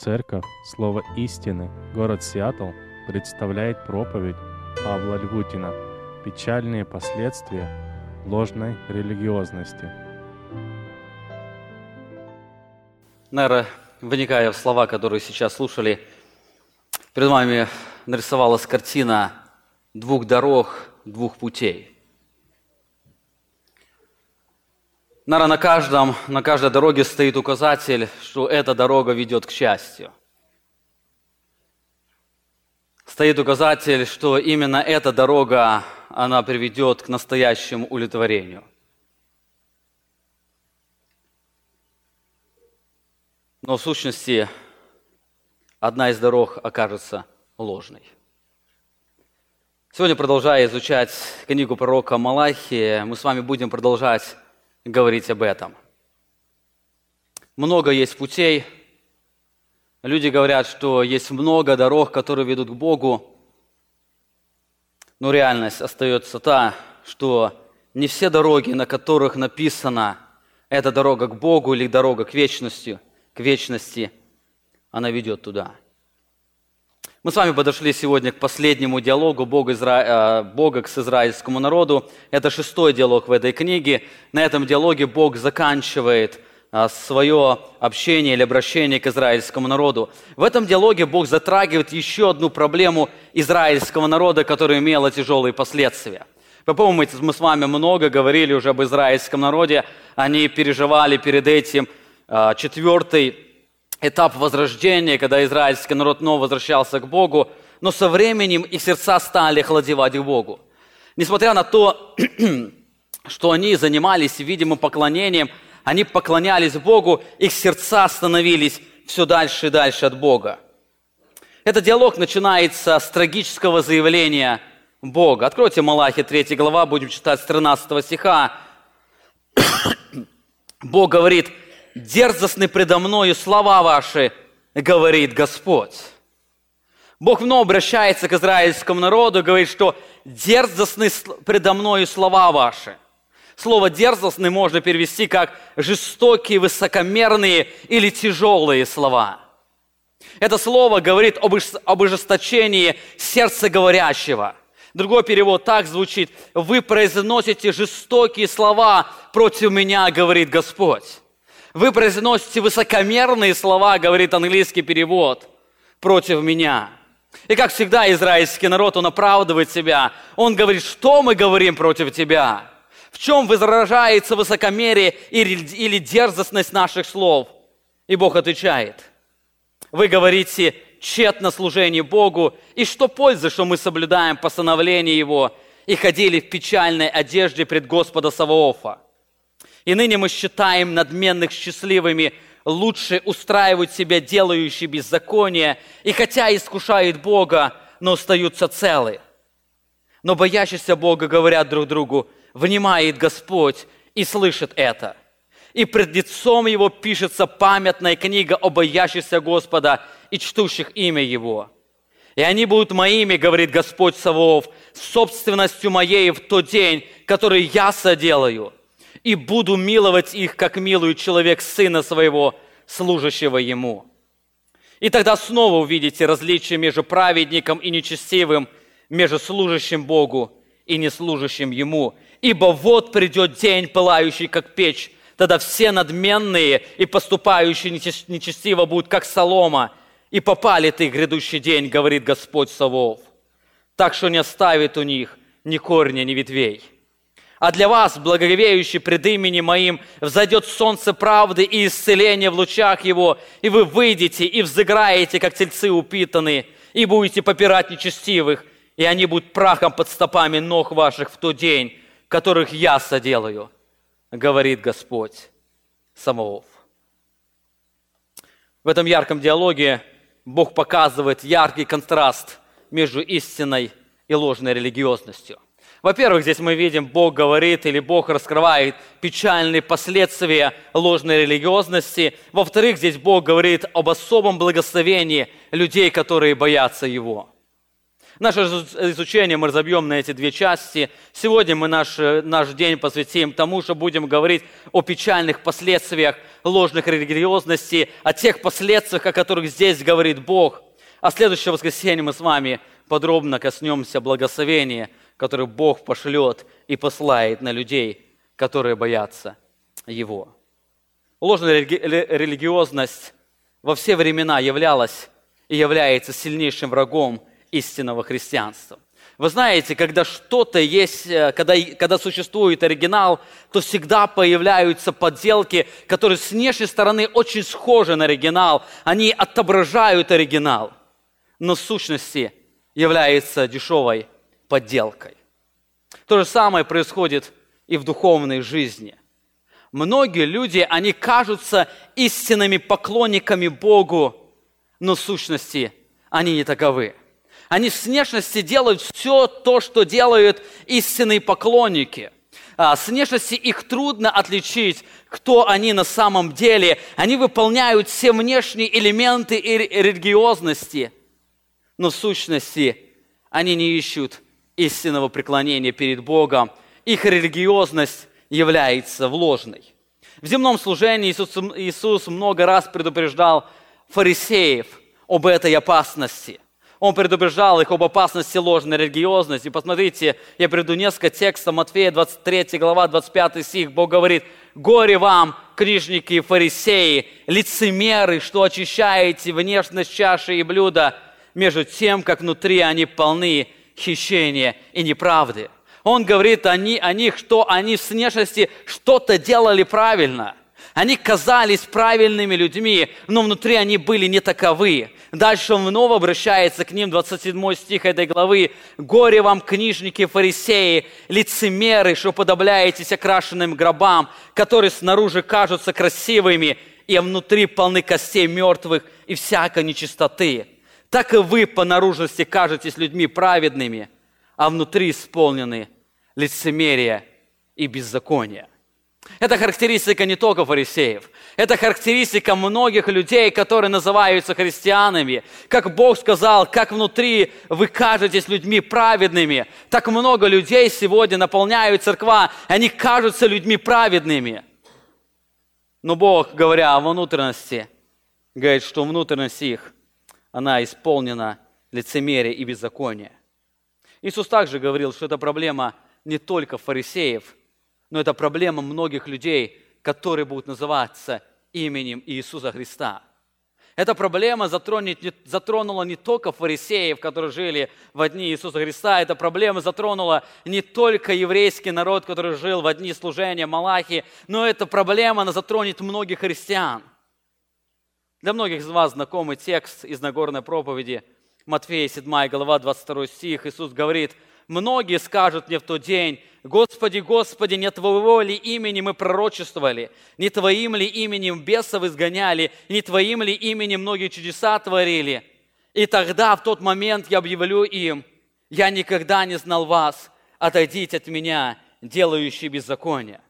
Церковь Слово истины, город Сиэтл, представляет проповедь Павла Львутина «Печальные последствия ложной религиозности». Наверное, вникая в слова, которые сейчас слушали, перед вами нарисовалась картина двух дорог, двух путей. Наверное, на, каждом, на каждой дороге стоит указатель, что эта дорога ведет к счастью. Стоит указатель, что именно эта дорога, она приведет к настоящему удовлетворению. Но в сущности, одна из дорог окажется ложной. Сегодня, продолжая изучать книгу пророка Малахии, мы с вами будем продолжать говорить об этом. Много есть путей. Люди говорят, что есть много дорог, которые ведут к Богу. Но реальность остается та, что не все дороги, на которых написано «это дорога к Богу» или «дорога к вечности», к вечности, она ведет туда. Мы с вами подошли сегодня к последнему диалогу Бога, Изра... Э, Бога с израильскому народу. Это шестой диалог в этой книге. На этом диалоге Бог заканчивает э, свое общение или обращение к израильскому народу. В этом диалоге Бог затрагивает еще одну проблему израильского народа, которая имела тяжелые последствия. Вы помните, мы с вами много говорили уже об израильском народе. Они переживали перед этим э, четвертый этап возрождения, когда израильский народ снова возвращался к Богу, но со временем их сердца стали охладевать к Богу. Несмотря на то, что они занимались видимым поклонением, они поклонялись Богу, их сердца становились все дальше и дальше от Бога. Этот диалог начинается с трагического заявления Бога. Откройте Малахи 3 глава, будем читать с 13 стиха. Бог говорит – дерзостны предо мною слова ваши, говорит Господь. Бог вновь обращается к израильскому народу говорит, что дерзостны предо мною слова ваши. Слово «дерзостный» можно перевести как жестокие, высокомерные или тяжелые слова. Это слово говорит об ожесточении сердца говорящего. Другой перевод так звучит. «Вы произносите жестокие слова против меня, говорит Господь». Вы произносите высокомерные слова, говорит английский перевод, против меня. И как всегда израильский народ, он оправдывает себя. Он говорит, что мы говорим против тебя? В чем выражается высокомерие или дерзостность наших слов? И Бог отвечает, вы говорите тщетно служение Богу, и что пользы, что мы соблюдаем постановление Его и ходили в печальной одежде пред Господа Саваофа? И ныне мы считаем надменных счастливыми, лучше устраивают себя делающие беззаконие, и хотя искушают Бога, но остаются целы. Но боящиеся Бога говорят друг другу, внимает Господь и слышит это. И пред лицом Его пишется памятная книга о боящихся Господа и чтущих имя Его. И они будут моими, говорит Господь Савов, собственностью моей в тот день, который я соделаю – и буду миловать их, как милует человек сына своего, служащего ему». И тогда снова увидите различие между праведником и нечестивым, между служащим Богу и неслужащим Ему. Ибо вот придет день, пылающий, как печь, тогда все надменные и поступающие нечестиво будут, как солома, и попали ты грядущий день, говорит Господь Савов. Так что не оставит у них ни корня, ни ветвей. А для вас, благоговеющий пред именем моим, взойдет солнце правды и исцеления в лучах его, и вы выйдете и взыграете, как тельцы упитанные, и будете попирать нечестивых, и они будут прахом под стопами ног ваших в тот день, которых я соделаю, говорит Господь Самоов. В этом ярком диалоге Бог показывает яркий контраст между истинной и ложной религиозностью. Во-первых, здесь мы видим, Бог говорит или Бог раскрывает печальные последствия ложной религиозности. Во-вторых, здесь Бог говорит об особом благословении людей, которые боятся Его. Наше изучение мы разобьем на эти две части. Сегодня мы наш, наш день посвятим тому, что будем говорить о печальных последствиях ложных религиозности, о тех последствиях, о которых здесь говорит Бог. А следующее воскресенье мы с вами подробно коснемся благословения, которое Бог пошлет и послает на людей, которые боятся Его. Ложная религиозность во все времена являлась и является сильнейшим врагом истинного христианства. Вы знаете, когда что-то есть, э, когда, когда существует оригинал, то всегда появляются подделки, которые с внешней стороны очень схожи на оригинал. Они отображают оригинал, но в сущности является дешевой подделкой. То же самое происходит и в духовной жизни. Многие люди, они кажутся истинными поклонниками Богу, но в сущности они не таковы. Они с внешности делают все то, что делают истинные поклонники. А, с внешности их трудно отличить, кто они на самом деле. Они выполняют все внешние элементы религиозности, но в сущности они не ищут истинного преклонения перед Богом. Их религиозность является вложной. В земном служении Иисус, Иисус много раз предупреждал фарисеев об этой опасности – он предупреждал их об опасности ложной религиозности. Посмотрите, я приведу несколько текстов. Матфея 23 глава, 25 стих. Бог говорит, «Горе вам, книжники и фарисеи, лицемеры, что очищаете внешность чаши и блюда, между тем, как внутри они полны хищения и неправды». Он говорит о, них, что они с внешности что-то делали правильно – они казались правильными людьми, но внутри они были не таковы. Дальше он вновь обращается к ним, 27 стих этой главы. «Горе вам, книжники, фарисеи, лицемеры, что подобляетесь окрашенным гробам, которые снаружи кажутся красивыми, и внутри полны костей мертвых и всякой нечистоты. Так и вы по наружности кажетесь людьми праведными, а внутри исполнены лицемерия и беззакония». Это характеристика не только фарисеев. Это характеристика многих людей, которые называются христианами. Как Бог сказал, как внутри вы кажетесь людьми праведными, так много людей сегодня наполняют церква, они кажутся людьми праведными. Но Бог, говоря о внутренности, говорит, что внутренность их, она исполнена лицемерия и беззакония. Иисус также говорил, что это проблема не только фарисеев – но это проблема многих людей, которые будут называться именем Иисуса Христа. Эта проблема затронет, затронула не только фарисеев, которые жили в дни Иисуса Христа, эта проблема затронула не только еврейский народ, который жил в дни служения Малахи, но эта проблема, она затронет многих христиан. Для многих из вас знакомый текст из Нагорной проповеди, Матфея 7 глава 22 стих. Иисус говорит – Многие скажут мне в тот день, Господи, Господи, не Твоего ли имени мы пророчествовали, не Твоим ли именем бесов изгоняли, не Твоим ли именем многие чудеса творили? И тогда, в тот момент, я объявлю им, я никогда не знал вас, отойдите от меня, делающие беззаконие.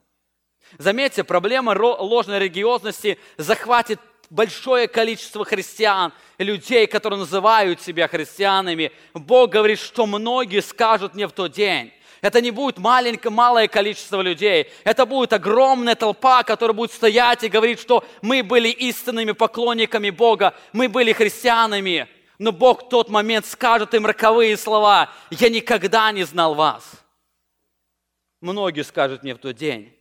Заметьте, проблема ложной религиозности захватит большое количество христиан, людей, которые называют себя христианами. Бог говорит, что многие скажут мне в тот день. Это не будет маленькое, малое количество людей. Это будет огромная толпа, которая будет стоять и говорить, что мы были истинными поклонниками Бога, мы были христианами. Но Бог в тот момент скажет им роковые слова. Я никогда не знал вас. Многие скажут мне в тот день.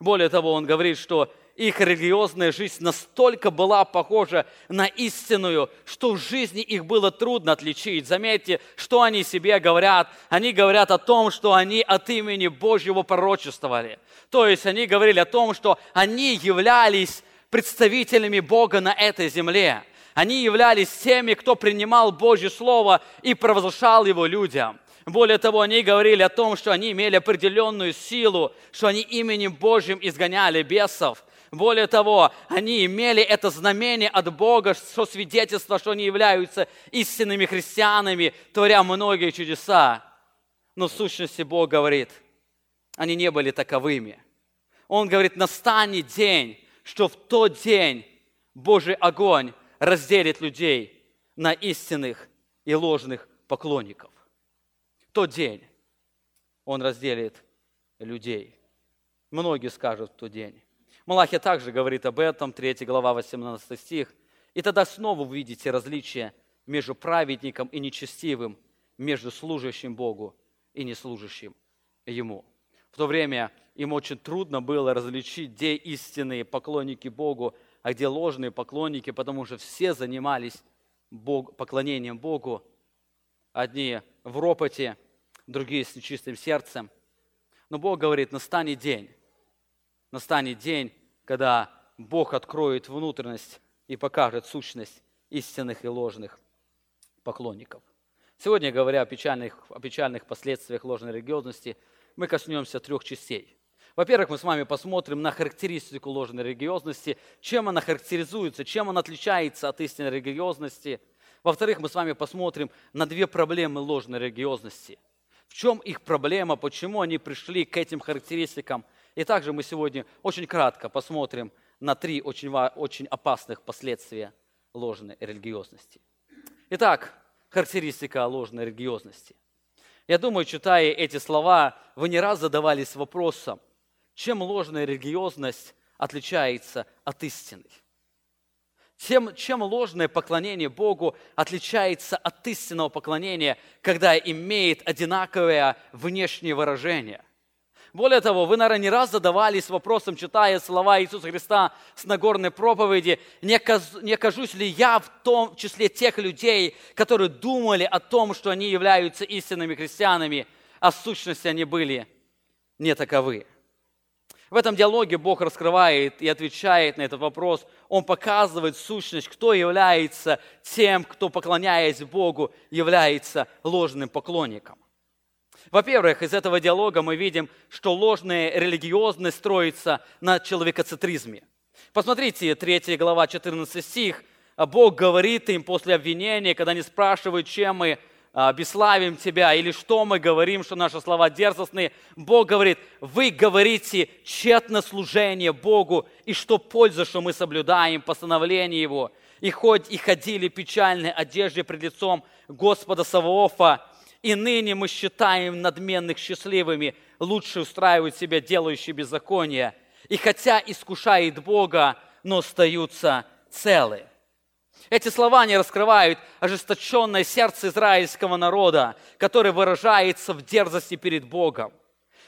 Более того, Он говорит, что их религиозная жизнь настолько была похожа на истинную, что в жизни их было трудно отличить. Заметьте, что они себе говорят. Они говорят о том, что они от имени Божьего пророчествовали. То есть они говорили о том, что они являлись представителями Бога на этой земле. Они являлись теми, кто принимал Божье Слово и провозглашал его людям. Более того, они говорили о том, что они имели определенную силу, что они именем Божьим изгоняли бесов. Более того, они имели это знамение от Бога, что свидетельство, что они являются истинными христианами, творя многие чудеса. Но в сущности Бог говорит, они не были таковыми. Он говорит, настанет день, что в тот день Божий огонь разделит людей на истинных и ложных поклонников. В тот день Он разделит людей. Многие скажут в тот день. Малахия также говорит об этом, 3 глава, 18 стих. «И тогда снова увидите различие между праведником и нечестивым, между служащим Богу и неслужащим Ему». В то время им очень трудно было различить, где истинные поклонники Богу, а где ложные поклонники, потому что все занимались Бог, поклонением Богу. Одни в ропоте, другие с нечистым сердцем. Но Бог говорит, настанет день, настанет день, когда Бог откроет внутренность и покажет сущность истинных и ложных поклонников. Сегодня, говоря о печальных, о печальных последствиях ложной религиозности, мы коснемся трех частей. Во-первых, мы с вами посмотрим на характеристику ложной религиозности, чем она характеризуется, чем она отличается от истинной религиозности. Во-вторых, мы с вами посмотрим на две проблемы ложной религиозности. В чем их проблема, почему они пришли к этим характеристикам. И также мы сегодня очень кратко посмотрим на три очень, очень опасных последствия ложной религиозности. Итак, характеристика ложной религиозности. Я думаю, читая эти слова, вы не раз задавались вопросом, чем ложная религиозность отличается от истины? Тем, чем ложное поклонение Богу отличается от истинного поклонения, когда имеет одинаковое внешнее выражение. Более того, вы, наверное, не раз задавались вопросом, читая слова Иисуса Христа с Нагорной проповеди, не, не окажусь ли я в том числе тех людей, которые думали о том, что они являются истинными христианами, а в сущности они были не таковы. В этом диалоге Бог раскрывает и отвечает на этот вопрос. Он показывает сущность, кто является тем, кто, поклоняясь Богу, является ложным поклонником. Во-первых, из этого диалога мы видим, что ложная религиозность строится на человекоцентризме. Посмотрите, 3 глава, 14 стих. Бог говорит им после обвинения, когда они спрашивают, чем мы а, бесславим Тебя, или что мы говорим, что наши слова дерзостные. Бог говорит, вы говорите тщетно служение Богу, и что польза, что мы соблюдаем постановление Его. И хоть и ходили печальной одежде пред лицом Господа Саваофа, и ныне мы считаем надменных счастливыми, лучше устраивают себя делающие беззаконие. И хотя искушает Бога, но остаются целы. Эти слова не раскрывают ожесточенное сердце израильского народа, которое выражается в дерзости перед Богом.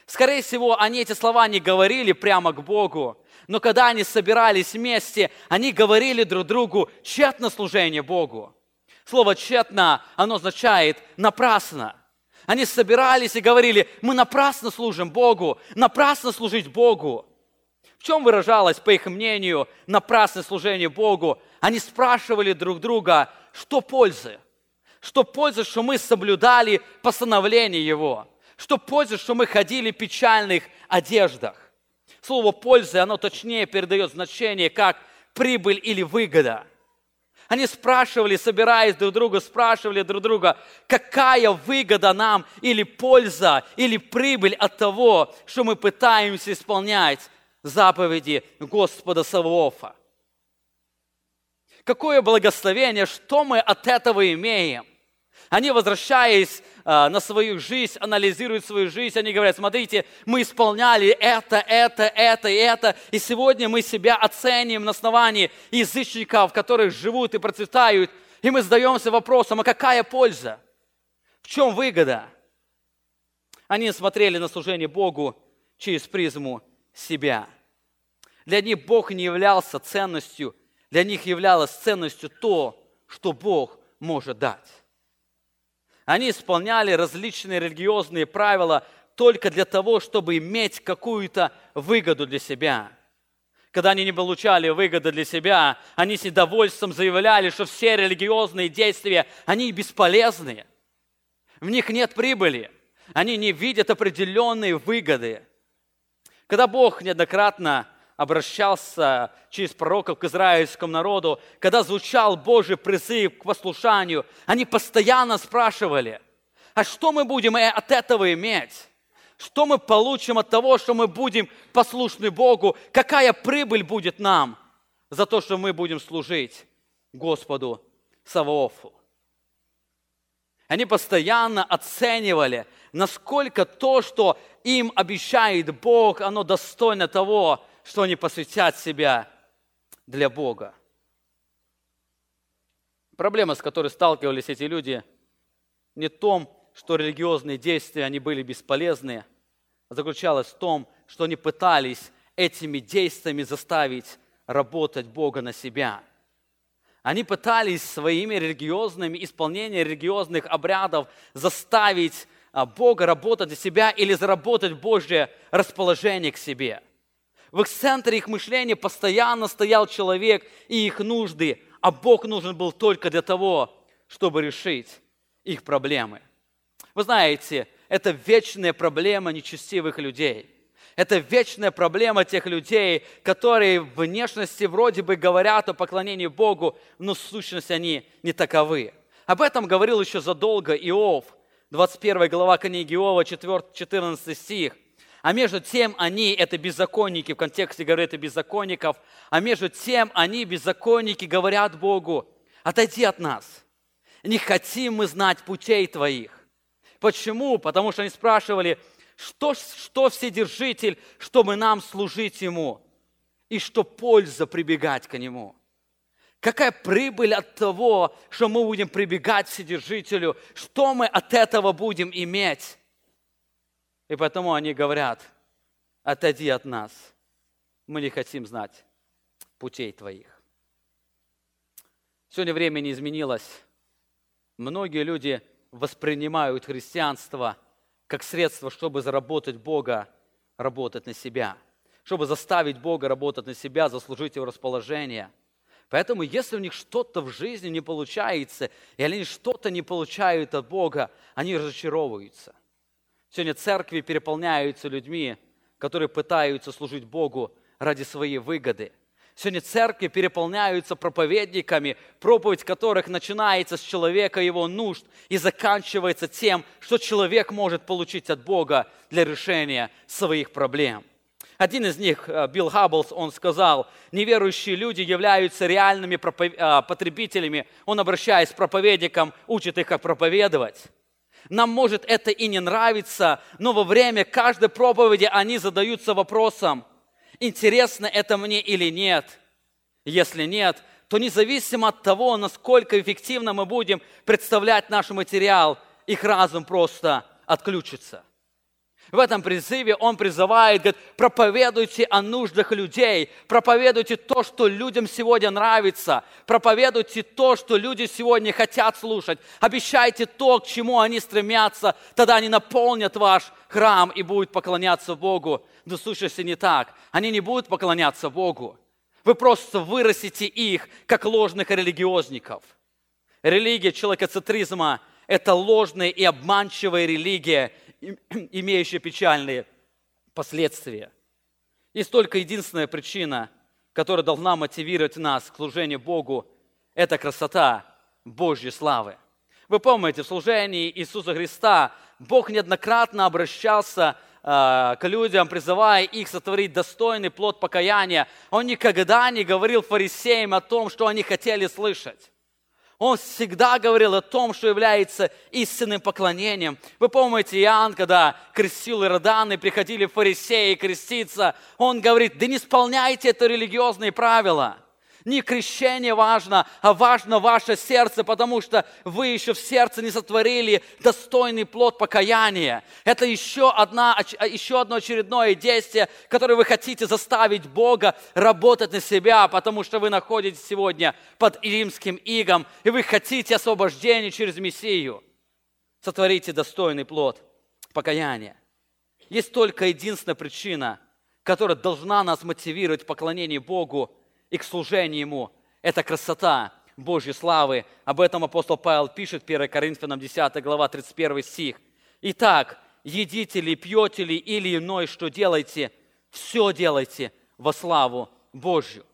Скорее всего, они эти слова не говорили прямо к Богу, но когда они собирались вместе, они говорили друг другу тщетно служение Богу. Слово «тщетно», оно означает «напрасно». Они собирались и говорили, мы напрасно служим Богу, напрасно служить Богу. В чем выражалось, по их мнению, напрасное служение Богу? Они спрашивали друг друга, что пользы? Что пользы, что мы соблюдали постановление Его? Что пользы, что мы ходили в печальных одеждах? Слово «пользы», оно точнее передает значение как прибыль или выгода – они спрашивали, собираясь друг друга, спрашивали друг друга, какая выгода нам или польза, или прибыль от того, что мы пытаемся исполнять заповеди Господа Савоофа. Какое благословение, что мы от этого имеем? Они, возвращаясь на свою жизнь, анализируют свою жизнь, они говорят, смотрите, мы исполняли это, это, это и это, и сегодня мы себя оценим на основании язычников, которые живут и процветают, и мы задаемся вопросом, а какая польза? В чем выгода? Они смотрели на служение Богу через призму себя. Для них Бог не являлся ценностью, для них являлось ценностью то, что Бог может дать. Они исполняли различные религиозные правила только для того, чтобы иметь какую-то выгоду для себя. Когда они не получали выгоды для себя, они с недовольством заявляли, что все религиозные действия, они бесполезны. В них нет прибыли. Они не видят определенные выгоды. Когда Бог неоднократно обращался через пророков к израильскому народу, когда звучал Божий призыв к послушанию, они постоянно спрашивали, а что мы будем э, от этого иметь? Что мы получим от того, что мы будем послушны Богу? Какая прибыль будет нам за то, что мы будем служить Господу Саваофу? Они постоянно оценивали, насколько то, что им обещает Бог, оно достойно того, что они посвятят себя для Бога. Проблема, с которой сталкивались эти люди, не в том, что религиозные действия, они были бесполезны, а заключалась в том, что они пытались этими действиями заставить работать Бога на себя. Они пытались своими религиозными, исполнением религиозных обрядов заставить а, Бога работать для себя или заработать Божье расположение к себе. В их центре их мышления постоянно стоял человек и их нужды, а Бог нужен был только для того, чтобы решить их проблемы. Вы знаете, это вечная проблема нечестивых людей. Это вечная проблема тех людей, которые в внешности вроде бы говорят о поклонении Богу, но в сущности они не таковы. Об этом говорил еще задолго Иов, 21 глава книги Иова, 14 стих. А между тем они, это беззаконники, в контексте говорят о беззаконников, а между тем они, беззаконники, говорят Богу, отойди от нас. Не хотим мы знать путей твоих. Почему? Потому что они спрашивали, что, что Вседержитель, чтобы нам служить Ему, и что польза прибегать к Нему. Какая прибыль от того, что мы будем прибегать к Вседержителю? Что мы от этого будем иметь? И поэтому они говорят, отойди от нас, мы не хотим знать путей твоих. Сегодня время не изменилось. Многие люди воспринимают христианство как средство, чтобы заработать Бога, работать на себя, чтобы заставить Бога работать на себя, заслужить Его расположение. Поэтому, если у них что-то в жизни не получается, и они что-то не получают от Бога, они разочаровываются. Сегодня церкви переполняются людьми, которые пытаются служить Богу ради своей выгоды. Сегодня церкви переполняются проповедниками, проповедь которых начинается с человека его нужд и заканчивается тем, что человек может получить от Бога для решения своих проблем. Один из них, э, Билл Хабблс, он сказал, неверующие люди являются реальными э, потребителями. Он, обращаясь к проповедникам, учит их, как проповедовать. Нам может это и не нравиться, но во время каждой проповеди они задаются вопросом, интересно это мне или нет. Если нет, то независимо от того, насколько эффективно мы будем представлять наш материал, их разум просто отключится. В этом призыве он призывает, говорит, проповедуйте о нуждах людей, проповедуйте то, что людям сегодня нравится, проповедуйте то, что люди сегодня хотят слушать, обещайте то, к чему они стремятся, тогда они наполнят ваш храм и будут поклоняться Богу. Но слушайте, не так, они не будут поклоняться Богу. Вы просто вырастите их, как ложных религиозников. Религия человекоцентризма – это ложная и обманчивая религия, имеющие печальные последствия. Есть только единственная причина, которая должна мотивировать нас к служению Богу, это красота Божьей славы. Вы помните, в служении Иисуса Христа Бог неоднократно обращался э, к людям, призывая их сотворить достойный плод покаяния. Он никогда не говорил фарисеям о том, что они хотели слышать. Он всегда говорил о том, что является истинным поклонением. Вы помните, Иоанн, когда крестил Иордан и приходили фарисеи креститься, он говорит, да не исполняйте это религиозные правила – не крещение важно, а важно ваше сердце, потому что вы еще в сердце не сотворили достойный плод покаяния. Это еще, одна, еще одно очередное действие, которое вы хотите заставить Бога работать на себя, потому что вы находитесь сегодня под римским игом, и вы хотите освобождения через Мессию. Сотворите достойный плод покаяния. Есть только единственная причина, которая должна нас мотивировать в поклонении Богу – и к служению Ему. Это красота Божьей славы. Об этом апостол Павел пишет, 1 Коринфянам 10 глава, 31 стих. Итак, едите ли, пьете ли или иное, что делайте, все делайте во славу Божью.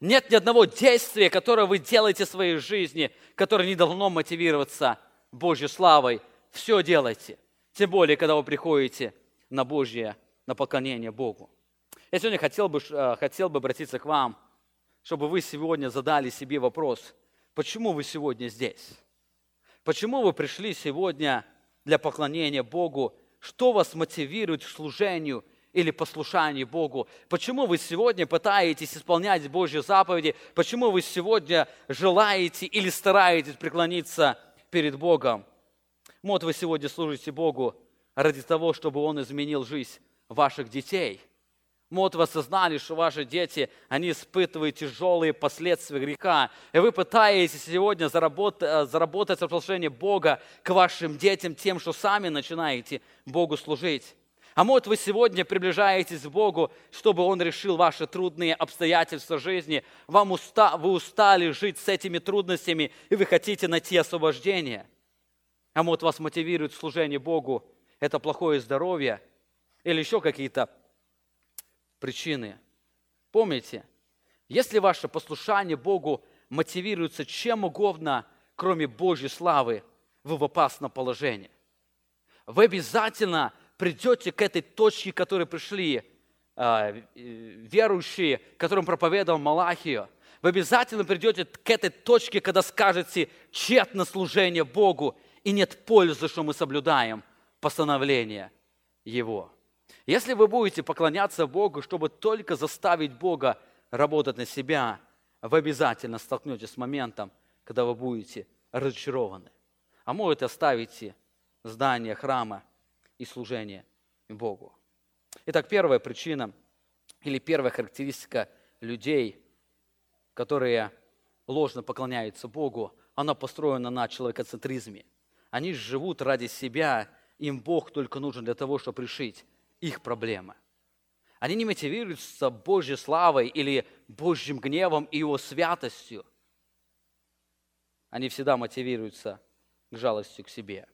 Нет ни одного действия, которое вы делаете в своей жизни, которое не должно мотивироваться Божьей славой. Все делайте. Тем более, когда вы приходите на Божье, на поклонение Богу. Я сегодня хотел бы, э, хотел бы обратиться к вам чтобы вы сегодня задали себе вопрос, почему вы сегодня здесь? Почему вы пришли сегодня для поклонения Богу? Что вас мотивирует к служению или послушанию Богу? Почему вы сегодня пытаетесь исполнять Божьи заповеди? Почему вы сегодня желаете или стараетесь преклониться перед Богом? Вот вы сегодня служите Богу ради того, чтобы Он изменил жизнь ваших детей – вот вы осознали, что ваши дети, они испытывают тяжелые последствия греха. И вы пытаетесь сегодня заработать, э, заработать расположение Бога к вашим детям тем, что сами начинаете Богу служить. А может, вы сегодня приближаетесь к Богу, чтобы Он решил ваши трудные обстоятельства жизни. Вам уста, вы устали жить с этими трудностями, и вы хотите найти освобождение. А может, вас мотивирует служение Богу, это плохое здоровье или еще какие-то причины. Помните, если ваше послушание Богу мотивируется чем угодно, кроме Божьей славы, вы в опасном положении. Вы обязательно придете к этой точке, к которой пришли э, верующие, которым проповедовал Малахию. Вы обязательно придете к этой точке, когда скажете тщетно служение Богу, и нет пользы, что мы соблюдаем постановление Его. Если вы будете поклоняться Богу, чтобы только заставить Бога работать на себя, вы обязательно столкнетесь с моментом, когда вы будете разочарованы. А может, оставите здание храма и служение Богу. Итак, первая причина или первая характеристика людей, которые ложно поклоняются Богу, она построена на человекоцентризме. Они живут ради себя, им Бог только нужен для того, чтобы решить их проблемы. Они не мотивируются Божьей славой или Божьим гневом и Его святостью. Они всегда мотивируются к жалости к себе.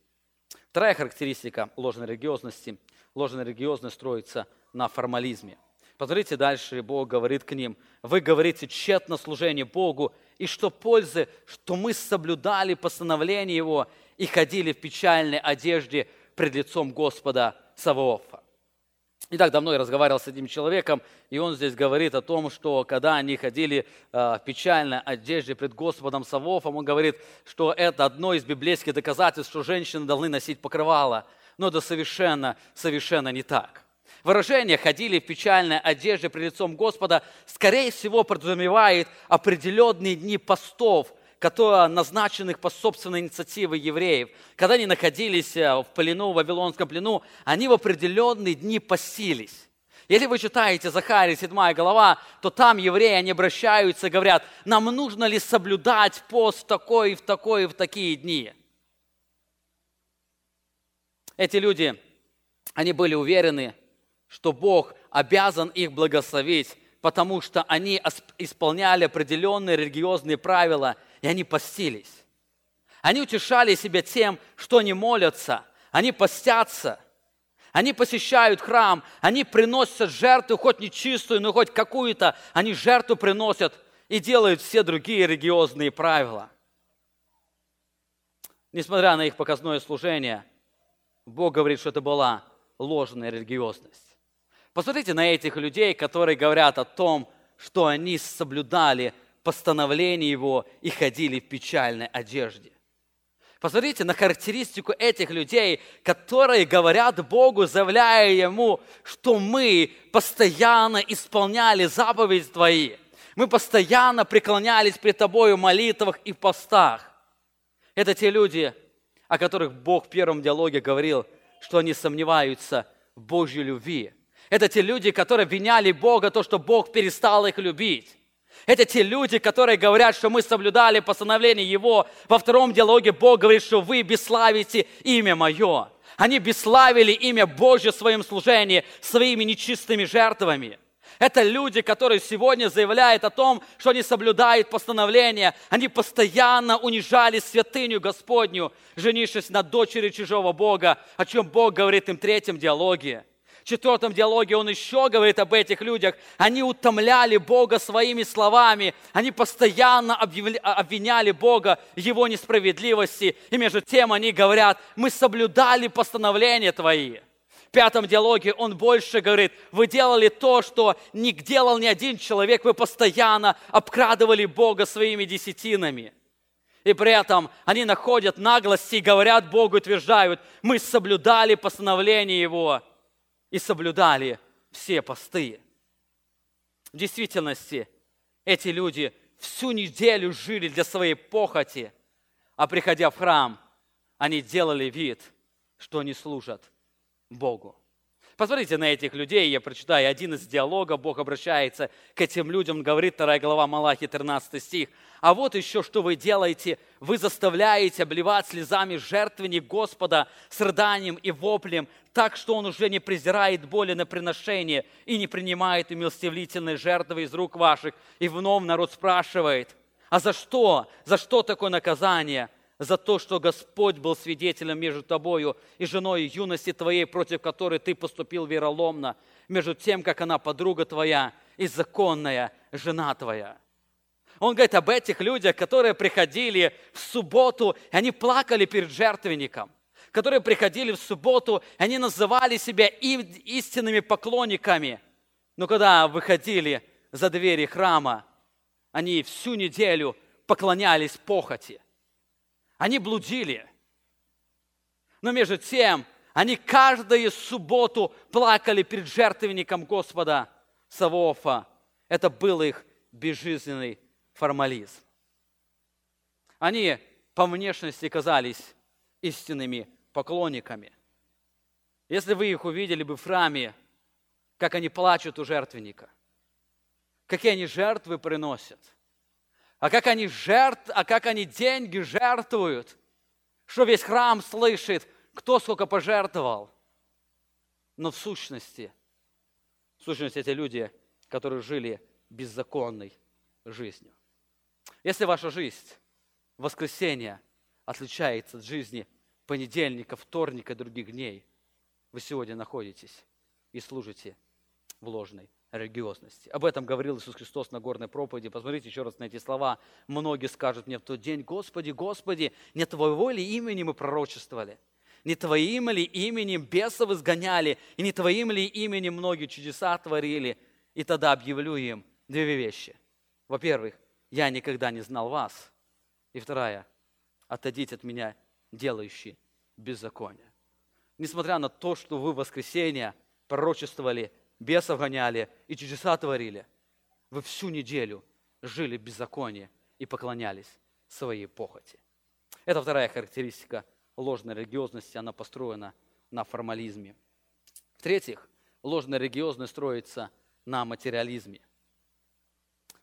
Вторая характеристика ложной религиозности. Ложная религиозность строится на формализме. Посмотрите дальше, Бог говорит к ним, вы говорите тщетно служение Богу, и что пользы, что мы соблюдали постановление Его и ходили в печальной одежде пред лицом Господа Саваофа. Не так давно я разговаривал с этим человеком, и он здесь говорит о том, что когда они ходили э, в печальной одежде пред Господом Савофом, он говорит, что это одно из библейских доказательств, что женщины должны носить покрывало. Но это совершенно, совершенно не так. Выражение «ходили в печальной одежде пред лицом Господа» скорее всего подразумевает определенные дни постов – которые, назначенных по собственной инициативе евреев. Когда они находились э, в плену, в Вавилонском плену, они в определенные дни постились. Если вы читаете Захария, 7 глава, то там евреи, они обращаются и говорят, нам нужно ли соблюдать пост в такой, в такой, в такие дни. Эти люди, они были уверены, что Бог обязан их благословить, потому что они исполняли определенные религиозные правила – и они постились. Они утешали себя тем, что они молятся, они постятся, они посещают храм, они приносят жертву, хоть нечистую, но хоть какую-то, они жертву приносят и делают все другие религиозные правила. Несмотря на их показное служение, Бог говорит, что это была ложная религиозность. Посмотрите на этих людей, которые говорят о том, что они соблюдали постановление Его и ходили в печальной одежде. Посмотрите на характеристику этих людей, которые говорят Богу, заявляя Ему, что мы постоянно исполняли заповеди Твои. Мы постоянно преклонялись пред Тобою в молитвах и постах. Это те люди, о которых Бог в первом диалоге говорил, что они сомневаются в Божьей любви. Это те люди, которые обвиняли Бога, то, что Бог перестал их любить. Это те люди, которые говорят, что мы соблюдали постановление Его. Во втором диалоге Бог говорит, что вы бесславите имя Мое. Они бесславили имя Божье в своем служении своими нечистыми жертвами. Это люди, которые сегодня заявляют о том, что они соблюдают постановление. Они постоянно унижали святыню Господню, женившись на дочери чужого Бога, о чем Бог говорит им в третьем диалоге четвертом диалоге он еще говорит об этих людях. Они утомляли Бога своими словами. Они постоянно обвиняли Бога Его несправедливости. И между тем они говорят, мы соблюдали постановления Твои. В пятом диалоге он больше говорит, вы делали то, что не делал ни один человек, вы постоянно обкрадывали Бога своими десятинами. И при этом они находят наглости и говорят Богу, утверждают, мы соблюдали постановление Его и соблюдали все посты. В действительности эти люди всю неделю жили для своей похоти, а приходя в храм, они делали вид, что они служат Богу. Посмотрите на этих людей, я прочитаю один из диалогов, Бог обращается к этим людям, говорит 2 глава Малахи, 13 стих. «А вот еще, что вы делаете, вы заставляете обливать слезами жертвенник Господа с рыданием и воплем, так что Он уже не презирает боли на приношение и не принимает умилостивительные жертвы из рук ваших». И вновь народ спрашивает, а за что? За что такое наказание? За то, что Господь был свидетелем между тобою и женой юности твоей, против которой ты поступил вероломно, между тем, как она подруга твоя и законная жена твоя. Он говорит об этих людях, которые приходили в субботу, и они плакали перед жертвенником, которые приходили в субботу, они называли себя истинными поклонниками. Но когда выходили за двери храма, они всю неделю поклонялись похоти – они блудили. Но между тем, они каждую субботу плакали перед жертвенником Господа Савофа. Это был их безжизненный формализм. Они по внешности казались истинными поклонниками. Если вы их увидели бы в храме, как они плачут у жертвенника, какие они жертвы приносят – а как они жертв, а как они деньги жертвуют, что весь храм слышит, кто сколько пожертвовал. Но в сущности, в сущности, эти люди, которые жили беззаконной жизнью. Если ваша жизнь воскресенья отличается от жизни понедельника, вторника, других дней, вы сегодня находитесь и служите в ложной религиозности. Об этом говорил Иисус Христос на горной проповеди. Посмотрите еще раз на эти слова. Многие скажут мне в тот день, Господи, Господи, не Твоего ли имени мы пророчествовали? Не Твоим ли именем бесов изгоняли? И не Твоим ли именем многие чудеса творили? И тогда объявлю им две вещи. Во-первых, я никогда не знал вас. И вторая, отойдите от меня, делающие беззаконие. Несмотря на то, что вы в воскресенье пророчествовали бесов гоняли и чудеса творили. Вы всю неделю жили в беззаконии и поклонялись своей похоти. Это вторая характеристика ложной религиозности, она построена на формализме. В-третьих, ложная религиозность строится на материализме.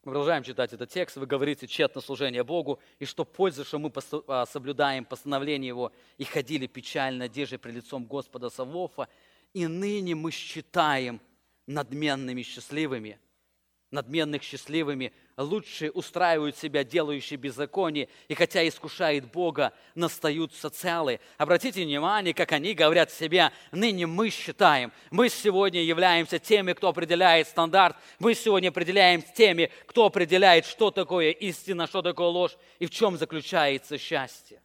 Мы продолжаем читать этот текст. Вы говорите тщетно служение Богу, и что польза, что мы а, соблюдаем постановление Его и ходили печально одежде пред лицом Господа Савофа, и ныне мы считаем надменными счастливыми. Надменных счастливыми лучше устраивают себя делающие беззаконие, и хотя искушает Бога, настаются целы. Обратите внимание, как они говорят себе, ныне мы считаем, мы сегодня являемся теми, кто определяет стандарт, мы сегодня определяем теми, кто определяет, что такое истина, что такое ложь и в чем заключается счастье.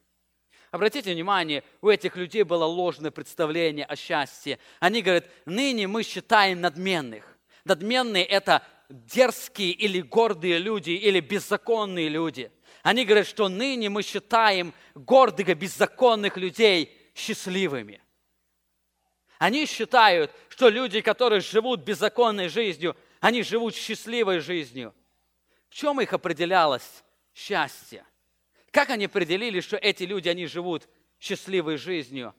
Обратите внимание, у этих людей было ложное представление о счастье. Они говорят, ныне мы считаем надменных. Надменные – это дерзкие или гордые люди, или беззаконные люди. Они говорят, что ныне мы считаем гордых, беззаконных людей счастливыми. Они считают, что люди, которые живут беззаконной жизнью, они живут счастливой жизнью. В чем их определялось счастье? Как они определили, что эти люди, они живут счастливой жизнью?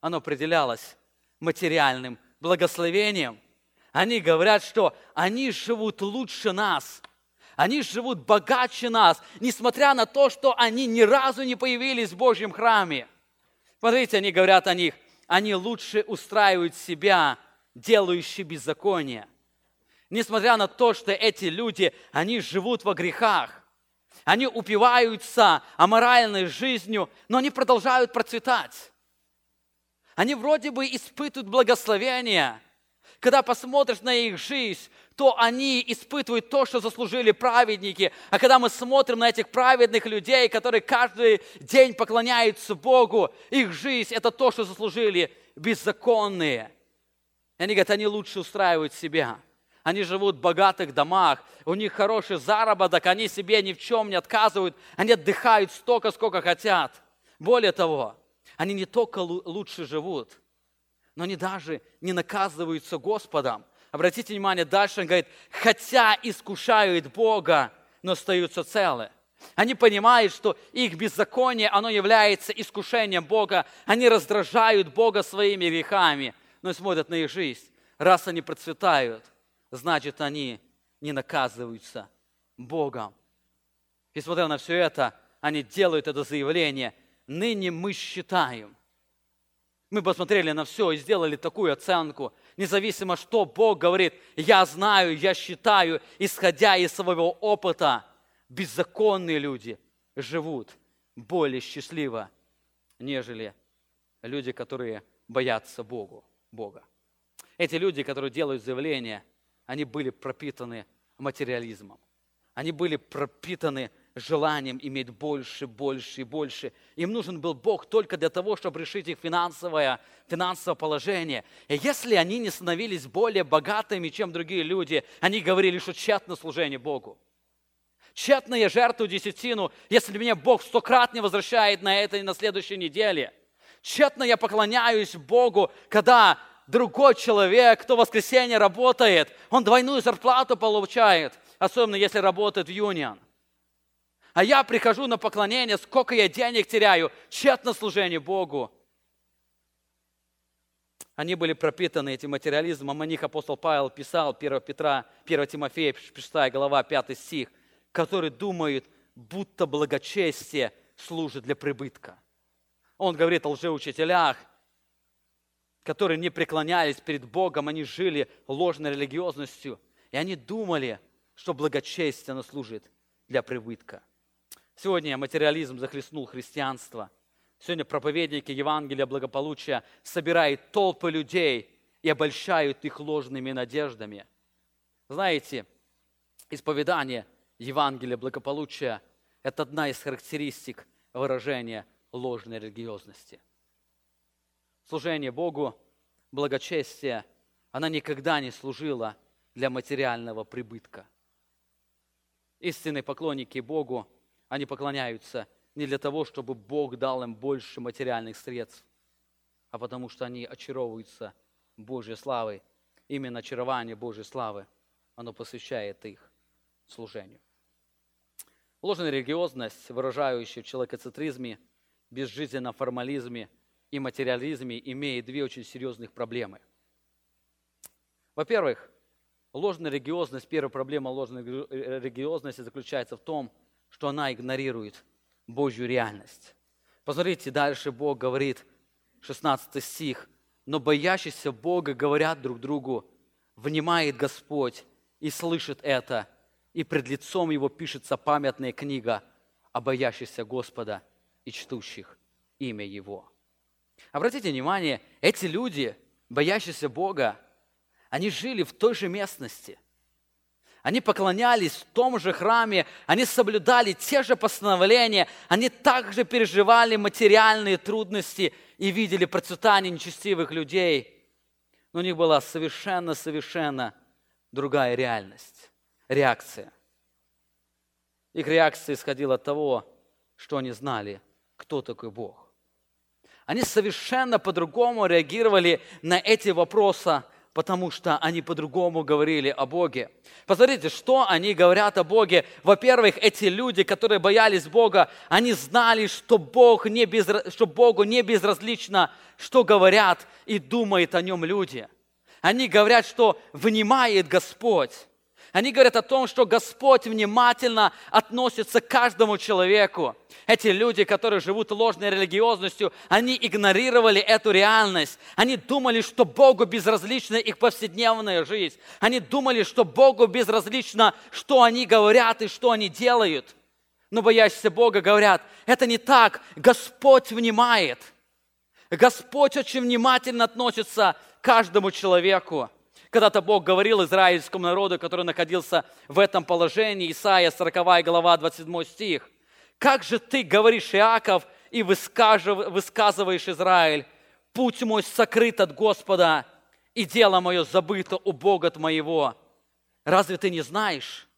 Оно определялось материальным благословением. Они говорят, что они живут лучше нас. Они живут богаче нас, несмотря на то, что они ни разу не появились в Божьем храме. Смотрите, они говорят о них, они лучше устраивают себя, делающие беззаконие. Несмотря на то, что эти люди, они живут во грехах, они упиваются аморальной жизнью, но они продолжают процветать. Они вроде бы испытывают благословение. Когда посмотришь на их жизнь, то они испытывают то, что заслужили праведники. А когда мы смотрим на этих праведных людей, которые каждый день поклоняются Богу, их жизнь – это то, что заслужили беззаконные. И они говорят, они лучше устраивают себя. Они живут в богатых домах, у них хороший заработок, они себе ни в чем не отказывают, они отдыхают столько, сколько хотят. Более того, они не только лучше живут, но они даже не наказываются Господом. Обратите внимание, дальше он говорит, хотя искушают Бога, но остаются целы. Они понимают, что их беззаконие, оно является искушением Бога. Они раздражают Бога своими грехами, но смотрят на их жизнь. Раз они процветают, значит, они не наказываются Богом. И смотря на все это, они делают это заявление. Ныне мы считаем. Мы посмотрели на все и сделали такую оценку. Независимо, что Бог говорит, я знаю, я считаю, исходя из своего опыта – беззаконные люди живут более счастливо, нежели люди, которые боятся Богу, Бога. Эти люди, которые делают заявления, они были пропитаны материализмом. Они были пропитаны желанием иметь больше, больше и больше. Им нужен был Бог только для того, чтобы решить их финансовое, финансовое положение. И если они не становились более богатыми, чем другие люди, они говорили, что тщетно служение Богу тщетно я жертвую десятину, если мне Бог стократно возвращает на это и на следующей неделе. Тщетно я поклоняюсь Богу, когда другой человек, кто в воскресенье работает, он двойную зарплату получает, особенно если работает в юнион. А я прихожу на поклонение, сколько я денег теряю, тщетно служение Богу. Они были пропитаны этим материализмом, о них апостол Павел писал, 1 Петра, 1 Тимофея, 6 глава, 5 стих который думает, будто благочестие служит для прибытка. Он говорит о лжеучителях, которые не преклонялись перед Богом, они жили ложной религиозностью, и они думали, что благочестие оно служит для прибытка. Сегодня материализм захлестнул христианство. Сегодня проповедники Евангелия благополучия собирают толпы людей и обольщают их ложными надеждами. Знаете, исповедание – Евангелие благополучия – это одна из характеристик выражения ложной религиозности. Служение Богу, благочестие, она никогда не служила для материального прибытка. Истинные поклонники Богу, они поклоняются не для того, чтобы Бог дал им больше материальных средств, а потому что они очаровываются Божьей славой. Именно очарование Божьей славы, оно посвящает их служению. Ложная религиозность, выражающая в человекоцентризме, безжизненном формализме и материализме, имеет две очень серьезных проблемы. Во-первых, ложная религиозность, первая проблема ложной религиозности заключается в том, что она игнорирует Божью реальность. Посмотрите, дальше Бог говорит, 16 стих, «Но боящиеся Бога говорят друг другу, внимает Господь и слышит это, и пред лицом его пишется памятная книга о боящихся Господа и чтущих имя Его. Обратите внимание, эти люди, боящиеся Бога, они жили в той же местности. Они поклонялись в том же храме, они соблюдали те же постановления, они также переживали материальные трудности и видели процветание нечестивых людей. Но у них была совершенно-совершенно другая реальность реакция. Их реакция исходила от того, что они знали, кто такой Бог. Они совершенно по-другому реагировали на эти вопросы, потому что они по-другому говорили о Боге. Посмотрите, что они говорят о Боге. Во-первых, эти люди, которые боялись Бога, они знали, что, Бог не без, что Богу не безразлично, что говорят и думают о нем люди. Они говорят, что внимает Господь. Они говорят о том, что Господь внимательно относится к каждому человеку. Эти люди, которые живут ложной религиозностью, они игнорировали эту реальность. Они думали, что Богу безразлична их повседневная жизнь. Они думали, что Богу безразлично, что они говорят и что они делают. Но боящиеся Бога говорят, это не так, Господь внимает. Господь очень внимательно относится к каждому человеку. Когда-то Бог говорил израильскому народу, который находился в этом положении, Исаия 40 глава 27 стих. «Как же ты говоришь, Иаков, и высказываешь Израиль, путь мой сокрыт от Господа, и дело мое забыто у Бога моего. Разве ты не знаешь?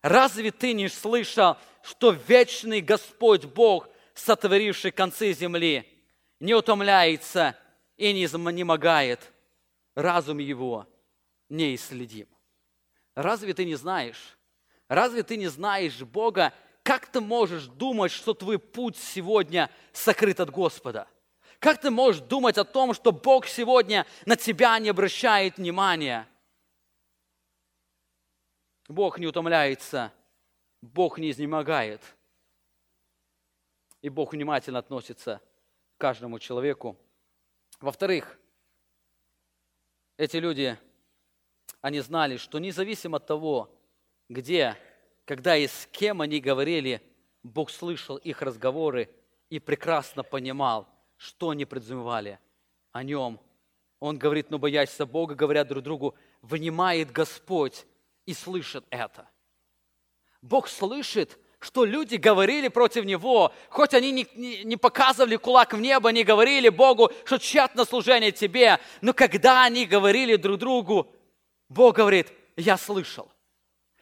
Разве ты не слышал, что вечный Господь Бог, сотворивший концы земли, не утомляется и не изнемогает? Разум его неисследим. Разве ты не знаешь? Разве ты не знаешь Бога? Как ты можешь думать, что твой путь сегодня сокрыт от Господа? Как ты можешь думать о том, что Бог сегодня на тебя не обращает внимания? Бог не утомляется, Бог не изнемогает. И Бог внимательно относится к каждому человеку. Во-вторых, эти люди, они знали, что независимо от того, где, когда и с кем они говорили, Бог слышал их разговоры и прекрасно понимал, что они предзумевали о нем. Он говорит, но боящийся Бога, говорят друг другу, внимает Господь и слышит это. Бог слышит, что люди говорили против Него, хоть они не, не, не показывали кулак в небо, не говорили Богу, что тщетно служение Тебе, но когда они говорили друг другу, Бог говорит, я слышал.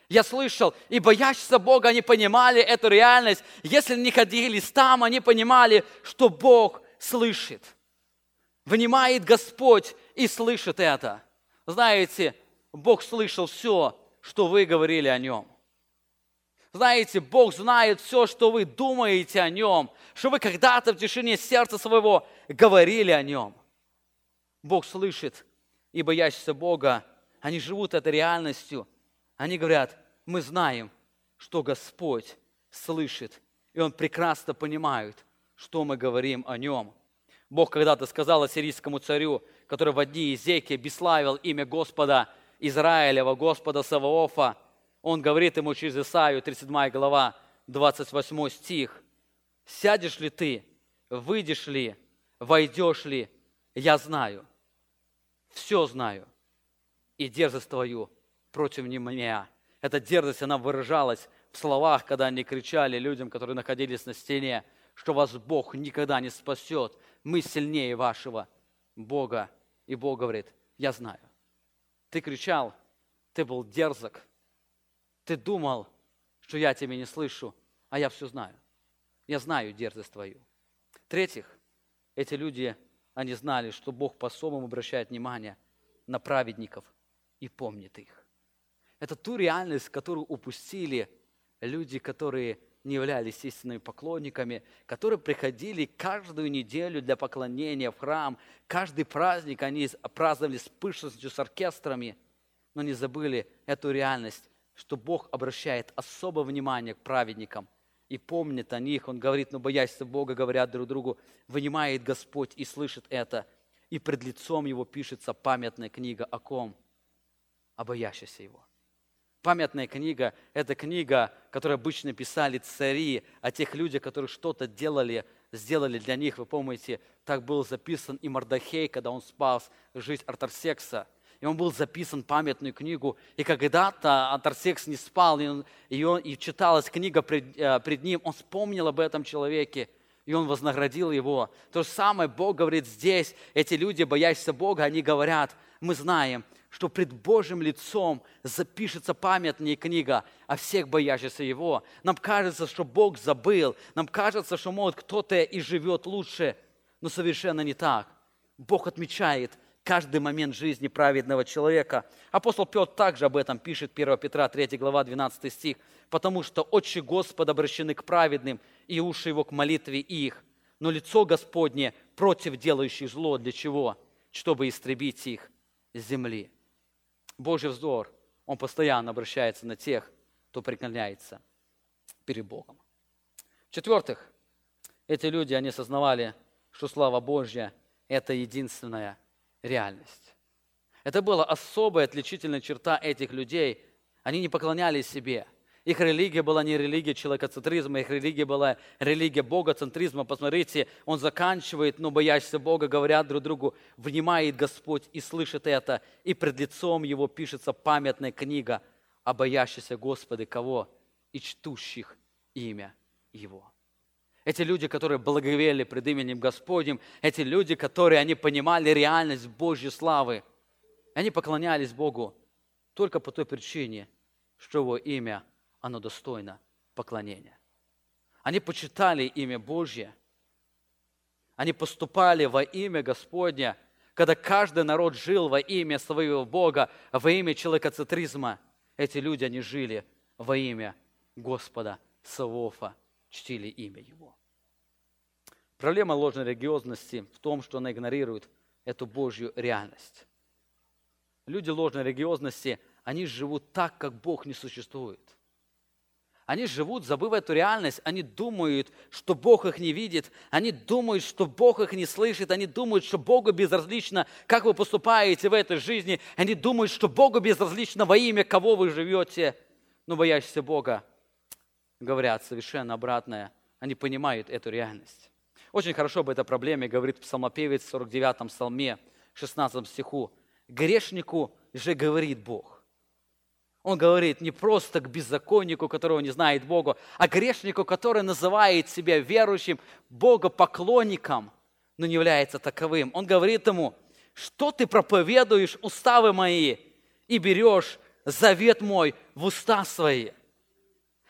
Я слышал, и боящиеся Бога, они понимали эту реальность. Если не ходили там, они понимали, что Бог слышит. Внимает Господь и слышит это. Знаете, Бог слышал все, что вы говорили о Нем. Знаете, Бог знает все, что вы думаете о Нем, что вы когда-то в тишине сердца своего говорили о Нем. Бог слышит, и боящиеся Бога, они живут этой реальностью. Они говорят, мы знаем, что Господь слышит, и Он прекрасно понимает, что мы говорим о Нем. Бог когда-то сказал ассирийскому царю, который в дни Изекия бесславил имя Господа Израилева, Господа Саваофа, он говорит ему через Исаию, 37 глава, 28 стих, «Сядешь ли ты, выйдешь ли, войдешь ли, я знаю, все знаю, и дерзость твою против меня». Эта дерзость, она выражалась в словах, когда они кричали людям, которые находились на стене, что вас Бог никогда не спасет, мы сильнее вашего Бога. И Бог говорит, я знаю. Ты кричал, ты был дерзок, ты думал, что я тебя не слышу, а я все знаю. Я знаю дерзость твою. В-третьих, эти люди, они знали, что Бог по-особому обращает внимание на праведников и помнит их. Это ту реальность, которую упустили люди, которые не являлись истинными поклонниками, которые приходили каждую неделю для поклонения в храм. Каждый праздник они праздновали с пышностью, с оркестрами, но не забыли эту реальность, что Бог обращает особое внимание к праведникам и помнит о них. Он говорит, но боясь Бога, говорят друг другу, вынимает Господь и слышит это. И пред лицом Его пишется памятная книга о ком? О боящихся Его. Памятная книга – это книга, которую обычно писали цари, о тех людях, которые что-то делали, сделали для них. Вы помните, так был записан и Мардахей, когда он спас жизнь Артарсекса – и он был записан в памятную книгу. И когда-то Антарсекс не спал, и, он, и, он, и читалась книга пред, э, пред ним, он вспомнил об этом человеке, и он вознаградил его. То же самое Бог говорит здесь. Эти люди, боящиеся Бога, они говорят, мы знаем, что пред Божьим лицом запишется памятная книга о всех боящихся Его. Нам кажется, что Бог забыл. Нам кажется, что, может, кто-то и живет лучше. Но совершенно не так. Бог отмечает каждый момент жизни праведного человека. Апостол Петр также об этом пишет, 1 Петра 3 глава 12 стих. «Потому что очи Господа обращены к праведным, и уши его к молитве их, но лицо Господне против делающих зло. Для чего? Чтобы истребить их земли». Божий взор, он постоянно обращается на тех, кто преклоняется перед Богом. В-четвертых, эти люди, они осознавали, что слава Божья – это единственная реальность. Это была особая отличительная черта этих людей. Они не поклонялись себе. Их религия была не религия человекоцентризма, их религия была религия богоцентризма. Посмотрите, он заканчивает, но боящийся Бога, говорят друг другу, внимает Господь и слышит это, и пред лицом его пишется памятная книга о боящихся Господа кого? И чтущих имя Его. Эти люди, которые благовели пред именем Господним, эти люди, которые они понимали реальность Божьей славы, они поклонялись Богу только по той причине, что его имя, оно достойно поклонения. Они почитали имя Божье, они поступали во имя Господня, когда каждый народ жил во имя своего Бога, во имя человекоцентризма. Эти люди, они жили во имя Господа Савофа, чтили имя Его. Проблема ложной религиозности в том, что она игнорирует эту Божью реальность. Люди ложной религиозности, они живут так, как Бог не существует. Они живут, забыв эту реальность, они думают, что Бог их не видит, они думают, что Бог их не слышит, они думают, что Богу безразлично, как вы поступаете в этой жизни, они думают, что Богу безразлично во имя кого вы живете, но боящиеся Бога говорят совершенно обратное, они понимают эту реальность. Очень хорошо об этой проблеме говорит псалмопевец в 49-м псалме, 16 стиху. «Грешнику же говорит Бог». Он говорит не просто к беззаконнику, которого не знает Бога, а грешнику, который называет себя верующим, богопоклонником, но не является таковым. Он говорит ему, что ты проповедуешь уставы мои и берешь завет мой в уста свои.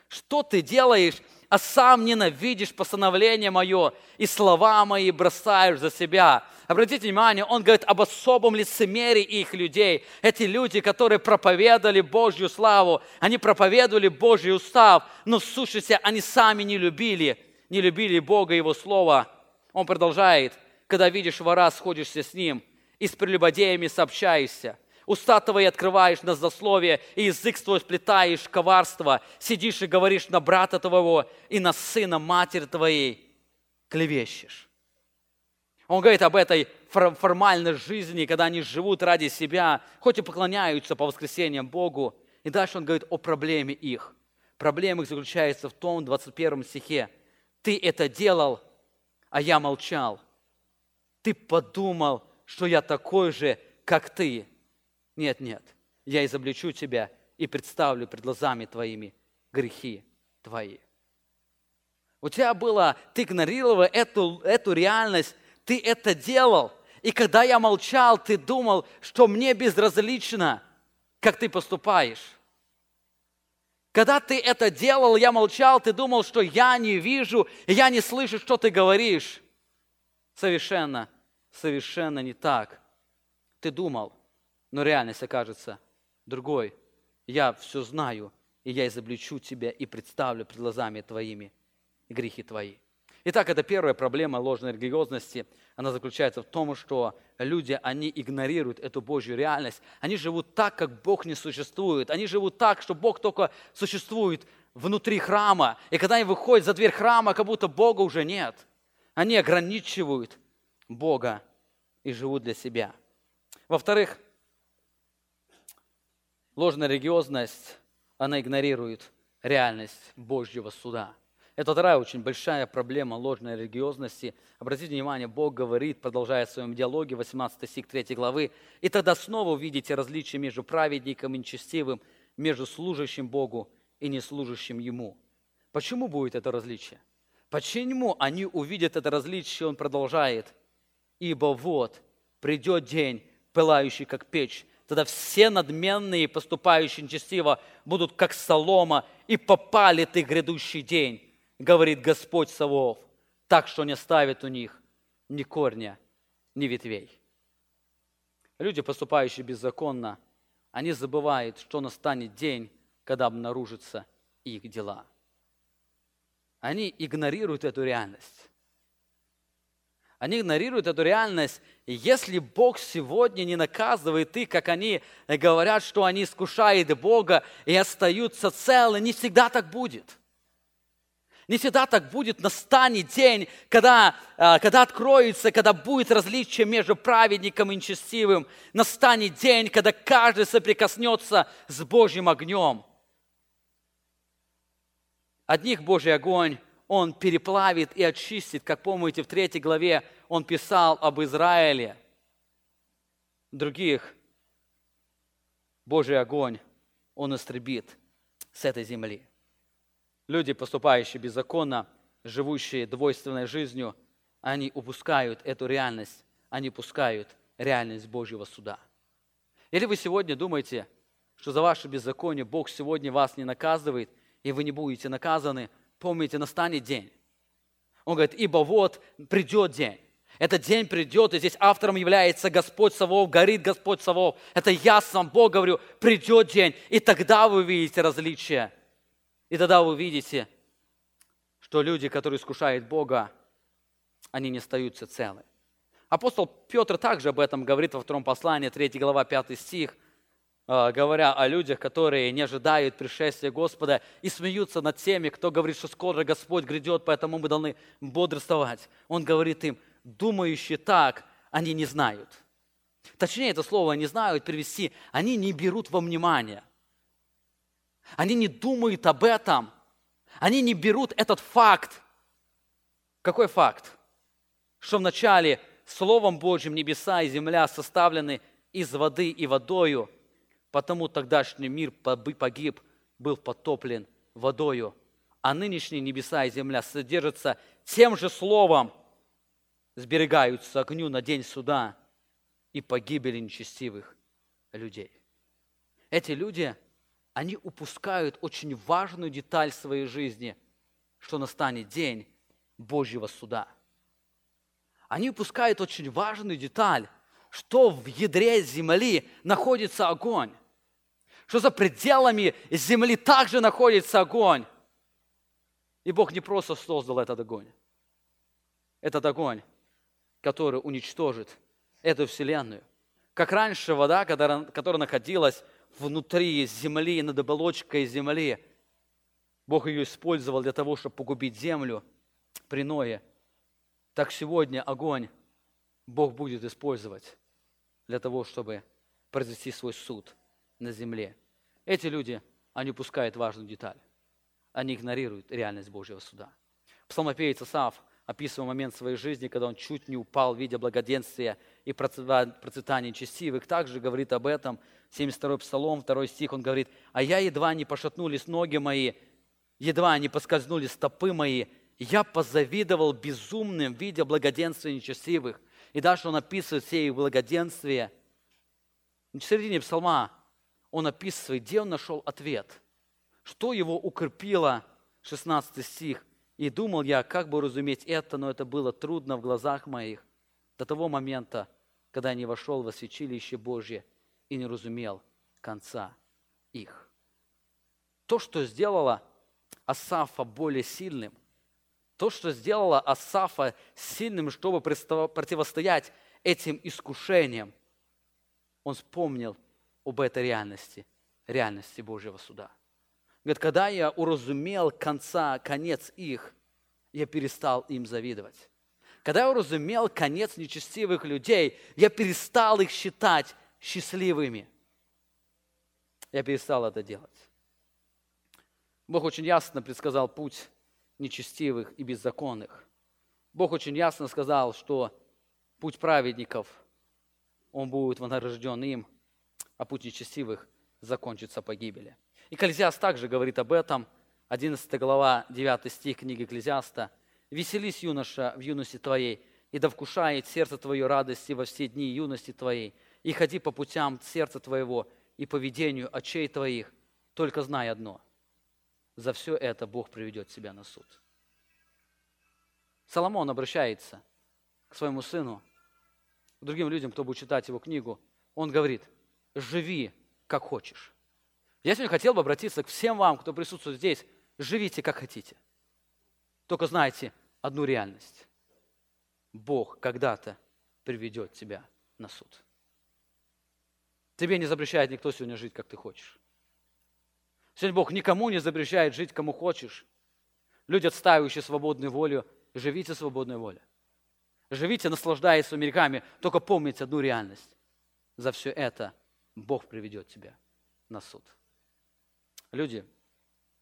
Что ты делаешь а сам ненавидишь постановление мое и слова мои бросаешь за себя. Обратите внимание, он говорит об особом лицемерии их людей. Эти люди, которые проповедовали Божью славу, они проповедовали Божий устав, но в сущности они сами не любили, не любили Бога и Его Слово. Он продолжает, когда видишь вора, сходишься с ним, и с прелюбодеями сообщаешься. Уста твои открываешь на злословие, и язык твой сплетаешь коварство. Сидишь и говоришь на брата твоего и на сына матери твоей клевещешь. Он говорит об этой формальной жизни, когда они живут ради себя, хоть и поклоняются по воскресеньям Богу. И дальше он говорит о проблеме их. Проблема их заключается в том, 21 стихе. Ты это делал, а я молчал. Ты подумал, что я такой же, как ты. Нет, нет, я изобличу тебя и представлю пред глазами твоими грехи твои. У тебя было, ты игнорировал эту, эту реальность, ты это делал. И когда я молчал, ты думал, что мне безразлично, как ты поступаешь. Когда ты это делал, я молчал, ты думал, что я не вижу, я не слышу, что ты говоришь. Совершенно, совершенно не так. Ты думал, но реальность окажется другой. Я все знаю, и я изобличу тебя и представлю пред глазами твоими грехи твои. Итак, это первая проблема ложной религиозности. Она заключается в том, что люди, они игнорируют эту Божью реальность. Они живут так, как Бог не существует. Они живут так, что Бог только существует внутри храма. И когда они выходят за дверь храма, как будто Бога уже нет. Они ограничивают Бога и живут для себя. Во-вторых, Ложная религиозность, она игнорирует реальность Божьего суда. Это вторая очень большая проблема ложной религиозности. Обратите внимание, Бог говорит, продолжая в своем диалоге, 18 стих 3 главы, «И тогда снова увидите различие между праведником и нечестивым, между служащим Богу и неслужащим Ему». Почему будет это различие? Почему они увидят это различие? Он продолжает. «Ибо вот придет день, пылающий, как печь, тогда все надменные, поступающие нечестиво, будут как солома, и попали ты грядущий день, говорит Господь Савов, так что не оставит у них ни корня, ни ветвей. Люди, поступающие беззаконно, они забывают, что настанет день, когда обнаружатся их дела. Они игнорируют эту реальность. Они игнорируют эту реальность. Если Бог сегодня не наказывает их, как они говорят, что они искушают Бога и остаются целы, не всегда так будет. Не всегда так будет. Настанет день, когда, а, когда откроется, когда будет различие между праведником и нечестивым. Настанет день, когда каждый соприкоснется с Божьим огнем. Одних Божий огонь он переплавит и очистит. Как помните, в третьей главе он писал об Израиле. Других Божий огонь он истребит с этой земли. Люди, поступающие беззаконно, живущие двойственной жизнью, они упускают эту реальность, они пускают реальность Божьего суда. Или вы сегодня думаете, что за ваше беззаконие Бог сегодня вас не наказывает, и вы не будете наказаны, помните, настанет день. Он говорит, ибо вот придет день. Этот день придет, и здесь автором является Господь Савов, горит Господь Савов. Это я сам Бог говорю, придет день, и тогда вы увидите различия. И тогда вы увидите, что люди, которые искушают Бога, они не остаются целы. Апостол Петр также об этом говорит во втором послании, 3 глава, 5 стих, говоря о людях, которые не ожидают пришествия Господа и смеются над теми, кто говорит, что скоро Господь грядет, поэтому мы должны бодрствовать. Он говорит им, думающие так, они не знают. Точнее, это слово «не знают» перевести, они не берут во внимание. Они не думают об этом. Они не берут этот факт. Какой факт? Что вначале Словом Божьим небеса и земля составлены из воды и водою, потому тогдашний мир погиб, был потоплен водою, а нынешние небеса и земля содержатся тем же Словом, сберегаются огню на день суда и погибели нечестивых людей. Эти люди, они упускают очень важную деталь своей жизни, что настанет день Божьего суда – они упускают очень важную деталь, что в ядре земли находится огонь. Что за пределами земли также находится огонь. И Бог не просто создал этот огонь. Этот огонь, который уничтожит эту вселенную. Как раньше вода, которая находилась внутри земли, над оболочкой земли, Бог ее использовал для того, чтобы погубить землю при Ное – так сегодня огонь Бог будет использовать для того, чтобы произвести свой суд на земле. Эти люди, они упускают важную деталь. Они игнорируют реальность Божьего суда. Псалмопевец Асав, описывая момент своей жизни, когда он чуть не упал, видя благоденствия и процветания честивых, также говорит об этом. 72-й Псалом, 2 стих, он говорит, «А я едва не пошатнулись ноги мои, едва не поскользнулись стопы мои, я позавидовал безумным, видя благоденствие нечестивых. И дальше он описывает все их благоденствие. В середине псалма он описывает, где он нашел ответ. Что его укрепило, 16 стих. И думал я, как бы разуметь это, но это было трудно в глазах моих до того момента, когда я не вошел во святилище Божье и не разумел конца их. То, что сделало Асафа более сильным, то, что сделало Асафа сильным, чтобы противостоять этим искушениям, он вспомнил об этой реальности, реальности Божьего суда. Говорит, когда я уразумел конца, конец их, я перестал им завидовать. Когда я уразумел конец нечестивых людей, я перестал их считать счастливыми. Я перестал это делать. Бог очень ясно предсказал путь нечестивых и беззаконных. Бог очень ясно сказал, что путь праведников, он будет вознагражден им, а путь нечестивых закончится погибели. Экклезиаст также говорит об этом, 11 глава, 9 стих книги Экклезиаста. «Веселись, юноша, в юности твоей, и да вкушает сердце твое радости во все дни юности твоей, и ходи по путям сердца твоего и по видению очей твоих, только знай одно – за все это Бог приведет тебя на суд. Соломон обращается к своему сыну, к другим людям, кто будет читать его книгу. Он говорит, живи как хочешь. Я сегодня хотел бы обратиться к всем вам, кто присутствует здесь. Живите как хотите. Только знайте одну реальность. Бог когда-то приведет тебя на суд. Тебе не запрещает никто сегодня жить, как ты хочешь. Сегодня Бог никому не запрещает жить, кому хочешь. Люди, отстаивающие свободную волю, живите свободной волей. Живите, наслаждаясь своими грехами, только помните одну реальность. За все это Бог приведет тебя на суд. Люди,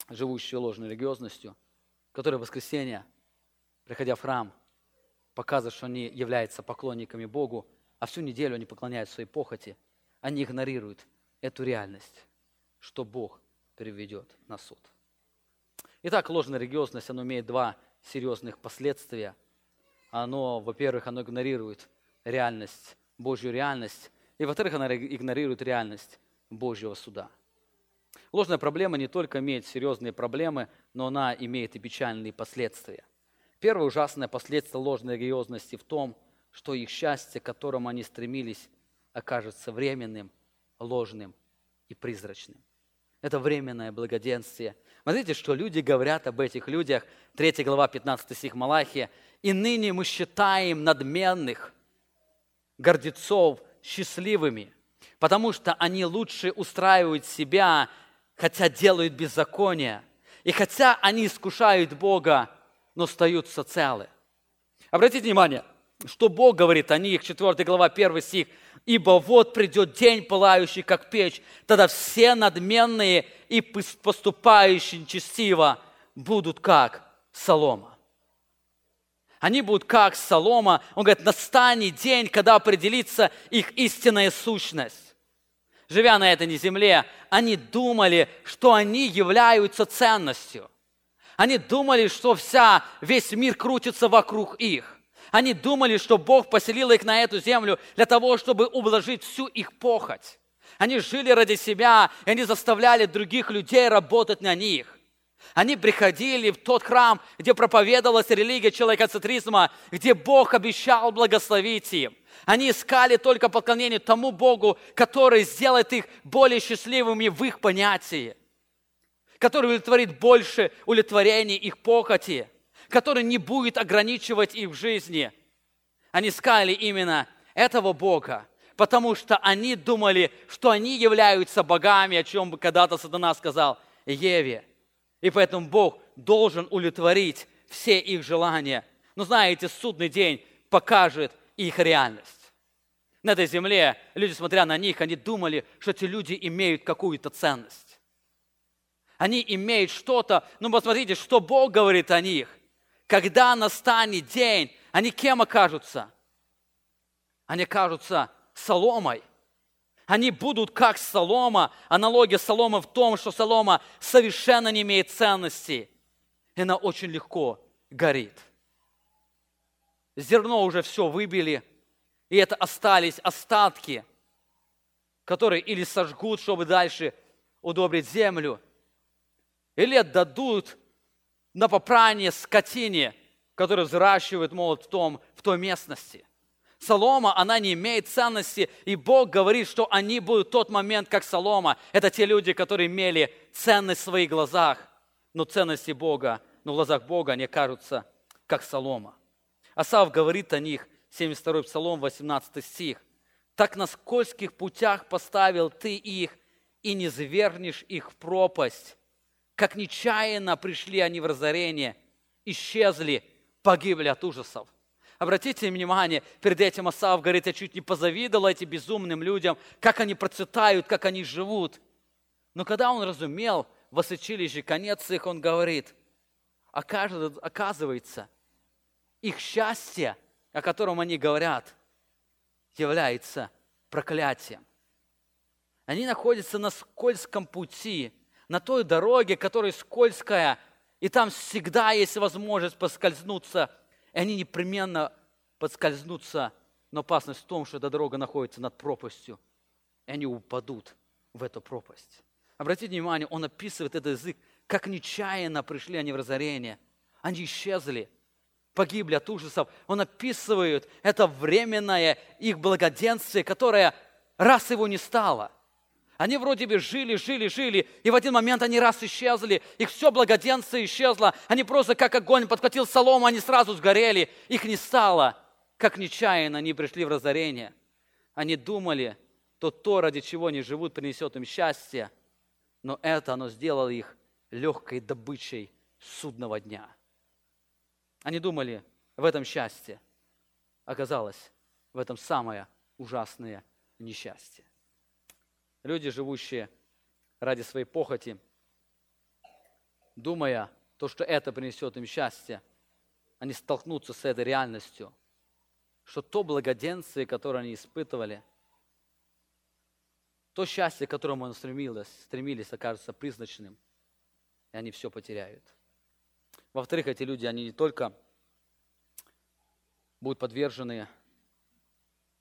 живущие ложной религиозностью, которые в воскресенье, приходя в храм, показывают, что они являются поклонниками Богу, а всю неделю они поклоняются своей похоти, они игнорируют эту реальность, что Бог приведет на суд. Итак, ложная религиозность, она имеет два серьезных последствия. Оно, во-первых, оно игнорирует реальность, Божью реальность, и, во-вторых, оно игнорирует реальность Божьего суда. Ложная проблема не только имеет серьезные проблемы, но она имеет и печальные последствия. Первое ужасное последствие ложной религиозности в том, что их счастье, к которому они стремились, окажется временным, ложным и призрачным. Это временное благоденствие. Смотрите, что люди говорят об этих людях. 3 глава, 15 стих Малахия. «И ныне мы считаем надменных, гордецов счастливыми, потому что они лучше устраивают себя, хотя делают беззаконие, и хотя они искушают Бога, но остаются целы». Обратите внимание, что Бог говорит о них, 4 глава, 1 стих. «Ибо вот придет день, пылающий, как печь, тогда все надменные и поступающие честиво будут как солома». Они будут как солома. Он говорит, настанет день, когда определится их истинная сущность. Живя на этой земле, они думали, что они являются ценностью. Они думали, что вся, весь мир крутится вокруг их. Они думали, что Бог поселил их на эту землю для того, чтобы ублажить всю их похоть. Они жили ради себя, и они заставляли других людей работать на них. Они приходили в тот храм, где проповедовалась религия человекоцентризма, где Бог обещал благословить им. Они искали только поклонение тому Богу, который сделает их более счастливыми в их понятии, который удовлетворит больше удовлетворения их похоти который не будет ограничивать их в жизни. Они искали именно этого Бога, потому что они думали, что они являются богами, о чем когда-то сатана сказал Еве. И поэтому Бог должен удовлетворить все их желания. Но знаете, судный день покажет их реальность. На этой земле люди, смотря на них, они думали, что эти люди имеют какую-то ценность. Они имеют что-то, ну посмотрите, что Бог говорит о них когда настанет день, они кем окажутся? Они окажутся соломой. Они будут как солома. Аналогия соломы в том, что солома совершенно не имеет ценности. И она очень легко горит. Зерно уже все выбили, и это остались остатки, которые или сожгут, чтобы дальше удобрить землю, или отдадут на попрание скотине, которую взращивают, молот в, том, в той местности. Солома, она не имеет ценности, и Бог говорит, что они будут в тот момент, как солома. Это те люди, которые имели ценность в своих глазах, но ценности Бога, но в глазах Бога они кажутся как солома. Асав говорит о них, 72 Псалом, 18 стих. «Так на скользких путях поставил ты их, и не завернешь их в пропасть, как нечаянно пришли они в разорение, исчезли, погибли от ужасов. Обратите внимание, перед этим Асав говорит, я чуть не позавидовал этим безумным людям, как они процветают, как они живут. Но когда он разумел воссочилище конец их, он говорит, оказывается, их счастье, о котором они говорят, является проклятием. Они находятся на скользком пути, на той дороге, которая скользкая, и там всегда есть возможность поскользнуться, и они непременно подскользнутся, но опасность в том, что эта дорога находится над пропастью, и они упадут в эту пропасть. Обратите внимание, он описывает этот язык, как нечаянно пришли они в разорение. Они исчезли, погибли от ужасов. Он описывает это временное их благоденствие, которое раз его не стало – они вроде бы жили, жили, жили, и в один момент они раз исчезли, их все благоденствие исчезло, они просто как огонь подхватил солому, они сразу сгорели, их не стало. Как нечаянно они пришли в разорение. Они думали, то то, ради чего они живут, принесет им счастье, но это оно сделало их легкой добычей судного дня. Они думали, в этом счастье. Оказалось, в этом самое ужасное несчастье. Люди, живущие ради своей похоти, думая то, что это принесет им счастье, они столкнутся с этой реальностью, что то благоденствие, которое они испытывали, то счастье, к которому они стремились, стремились, окажется призначным, и они все потеряют. Во-вторых, эти люди, они не только будут подвержены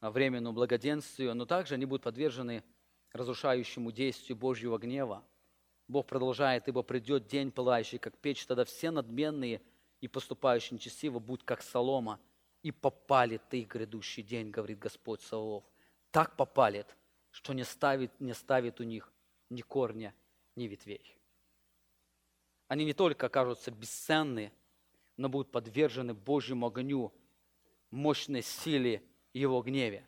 временному благоденствию, но также они будут подвержены разрушающему действию Божьего гнева. Бог продолжает, ибо придет день пылающий, как печь, тогда все надменные и поступающие нечестиво будут, как солома, и попалит ты грядущий день, говорит Господь Саваоф. Так попалит, что не ставит, не ставит у них ни корня, ни ветвей. Они не только окажутся бесценны, но будут подвержены Божьему огню, мощной силе Его гневе.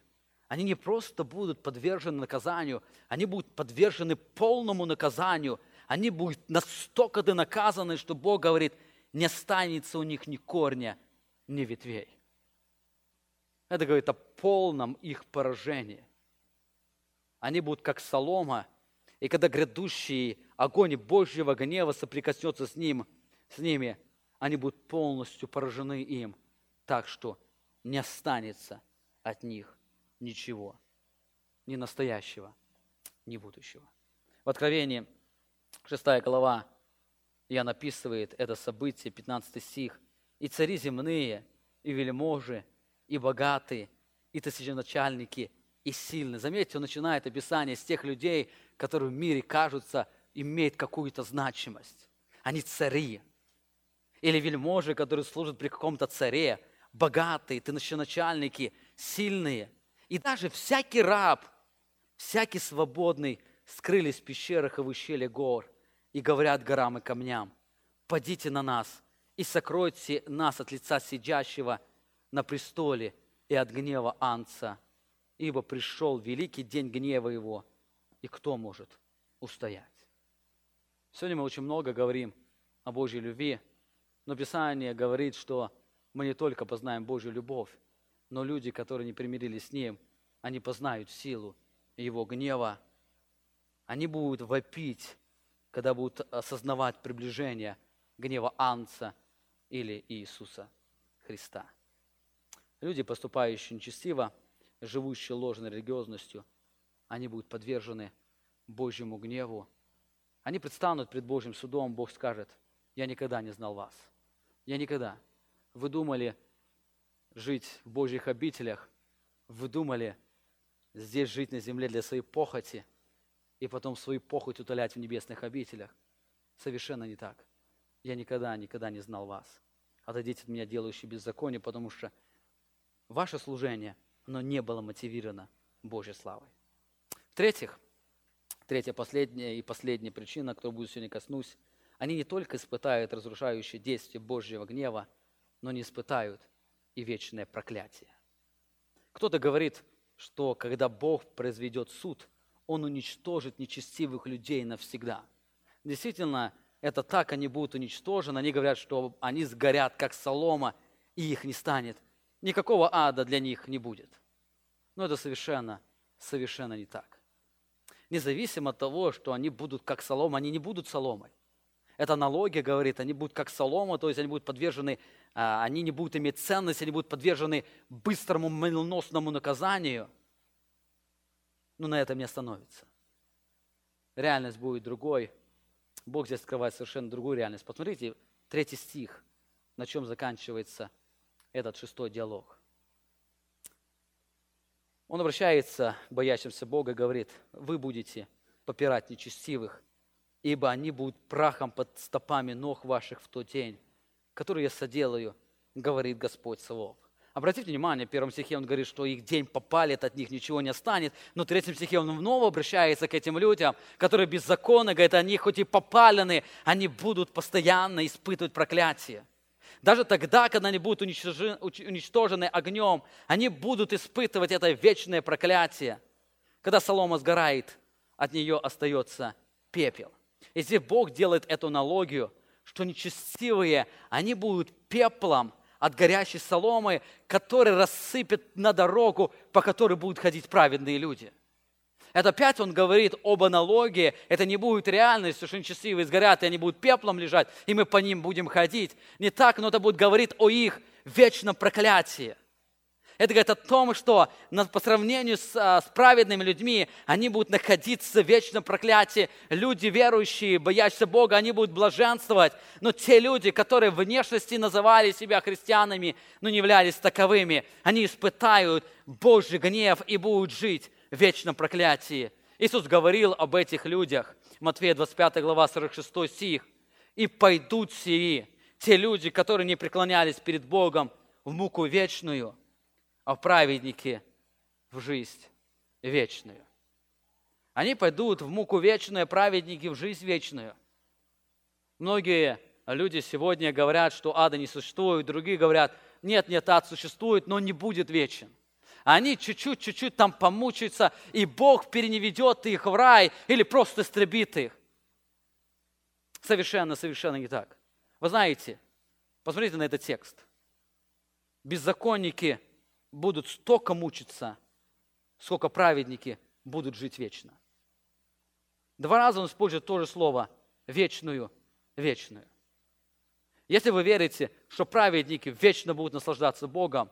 Они не просто будут подвержены наказанию, они будут подвержены полному наказанию. Они будут настолько наказаны, что Бог говорит, не останется у них ни корня, ни ветвей. Это говорит о полном их поражении. Они будут как солома, и когда грядущий огонь Божьего гнева соприкоснется с, ним, с ними, они будут полностью поражены им, так что не останется от них ничего, ни настоящего, ни будущего. В Откровении 6 глава Иоанн описывает это событие, 15 стих. «И цари земные, и вельможи, и богатые, и тысяченачальники, и сильные». Заметьте, он начинает описание с тех людей, которые в мире кажутся, имеют какую-то значимость. Они цари. Или вельможи, которые служат при каком-то царе, богатые, тысяченачальники, сильные. И даже всякий раб, всякий свободный скрылись в пещерах и в ущелье гор – и говорят горам и камням, «Падите на нас и сокройте нас от лица сидящего на престоле и от гнева Анца, ибо пришел великий день гнева его, и кто может устоять?» Сегодня мы очень много говорим о Божьей любви, но Писание говорит, что мы не только познаем Божью любовь, но люди, которые не примирились с Ним, они познают силу Его гнева, они будут вопить когда будут осознавать приближение гнева Анца или Иисуса Христа. Люди, поступающие нечестиво, живущие ложной религиозностью, они будут подвержены Божьему гневу. Они предстанут пред Божьим судом, Бог скажет, я никогда не знал вас. Я никогда. Вы думали жить в Божьих обителях, вы думали здесь жить на земле для своей похоти – и потом свою похоть утолять в небесных обителях. Совершенно не так. Я никогда, никогда не знал вас. Отойдите от меня, делающие беззаконие, потому что ваше служение, оно не было мотивировано Божьей славой. В-третьих, третья, последняя и последняя причина, которую буду сегодня коснусь, они не только испытают разрушающее действие Божьего гнева, но не испытают и вечное проклятие. Кто-то говорит, что когда Бог произведет суд – он уничтожит нечестивых людей навсегда. Действительно, это так, они будут уничтожены. Они говорят, что они сгорят, как солома, и их не станет. Никакого ада для них не будет. Но это совершенно, совершенно не так. Независимо от того, что они будут как солома, они не будут соломой. Это аналогия говорит, они будут как солома, то есть они будут подвержены, они не будут иметь ценность, они будут подвержены быстрому молниеносному наказанию – но на этом не остановится. Реальность будет другой. Бог здесь открывает совершенно другую реальность. Посмотрите, третий стих, на чем заканчивается этот шестой диалог. Он обращается к боящимся Бога говорит, вы будете попирать нечестивых, ибо они будут прахом под стопами ног ваших в тот день, который я соделаю, говорит Господь Савов. Обратите внимание, в первом стихе он говорит, что их день попалит, от них ничего не останет. Но в третьем стихе он вновь обращается к этим людям, которые беззаконны, говорит, они хоть и попалены, они будут постоянно испытывать проклятие. Даже тогда, когда они будут уничтожены, уничтожены огнем, они будут испытывать это вечное проклятие. Когда солома сгорает, от нее остается пепел. И здесь Бог делает эту аналогию, что нечестивые, они будут пеплом – от горящей соломы, который рассыпет на дорогу, по которой будут ходить праведные люди. Это опять он говорит об аналогии. Это не будет реальностью, что нечестивые сгорят, и они будут пеплом лежать, и мы по ним будем ходить. Не так, но это будет говорить о их вечном проклятии. Это говорит о том, что по сравнению с, а, с праведными людьми, они будут находиться в вечном проклятии. Люди верующие, боящиеся Бога, они будут блаженствовать. Но те люди, которые внешности называли себя христианами, но не являлись таковыми, они испытают Божий гнев и будут жить в вечном проклятии. Иисус говорил об этих людях Матфея 25 глава 46 стих. «И пойдут сии, те люди, которые не преклонялись перед Богом, в муку вечную, а праведники в жизнь вечную». Они пойдут в муку вечную, праведники в жизнь вечную. Многие люди сегодня говорят, что ада не существует, другие говорят, нет, нет, ад существует, но не будет вечен. Они чуть-чуть, чуть-чуть там помучаются, и Бог переневедет их в рай или просто истребит их. Совершенно, совершенно не так. Вы знаете, посмотрите на этот текст. Беззаконники будут столько мучиться, сколько праведники будут жить вечно. Два раза он использует то же слово «вечную», «вечную». Если вы верите, что праведники вечно будут наслаждаться Богом,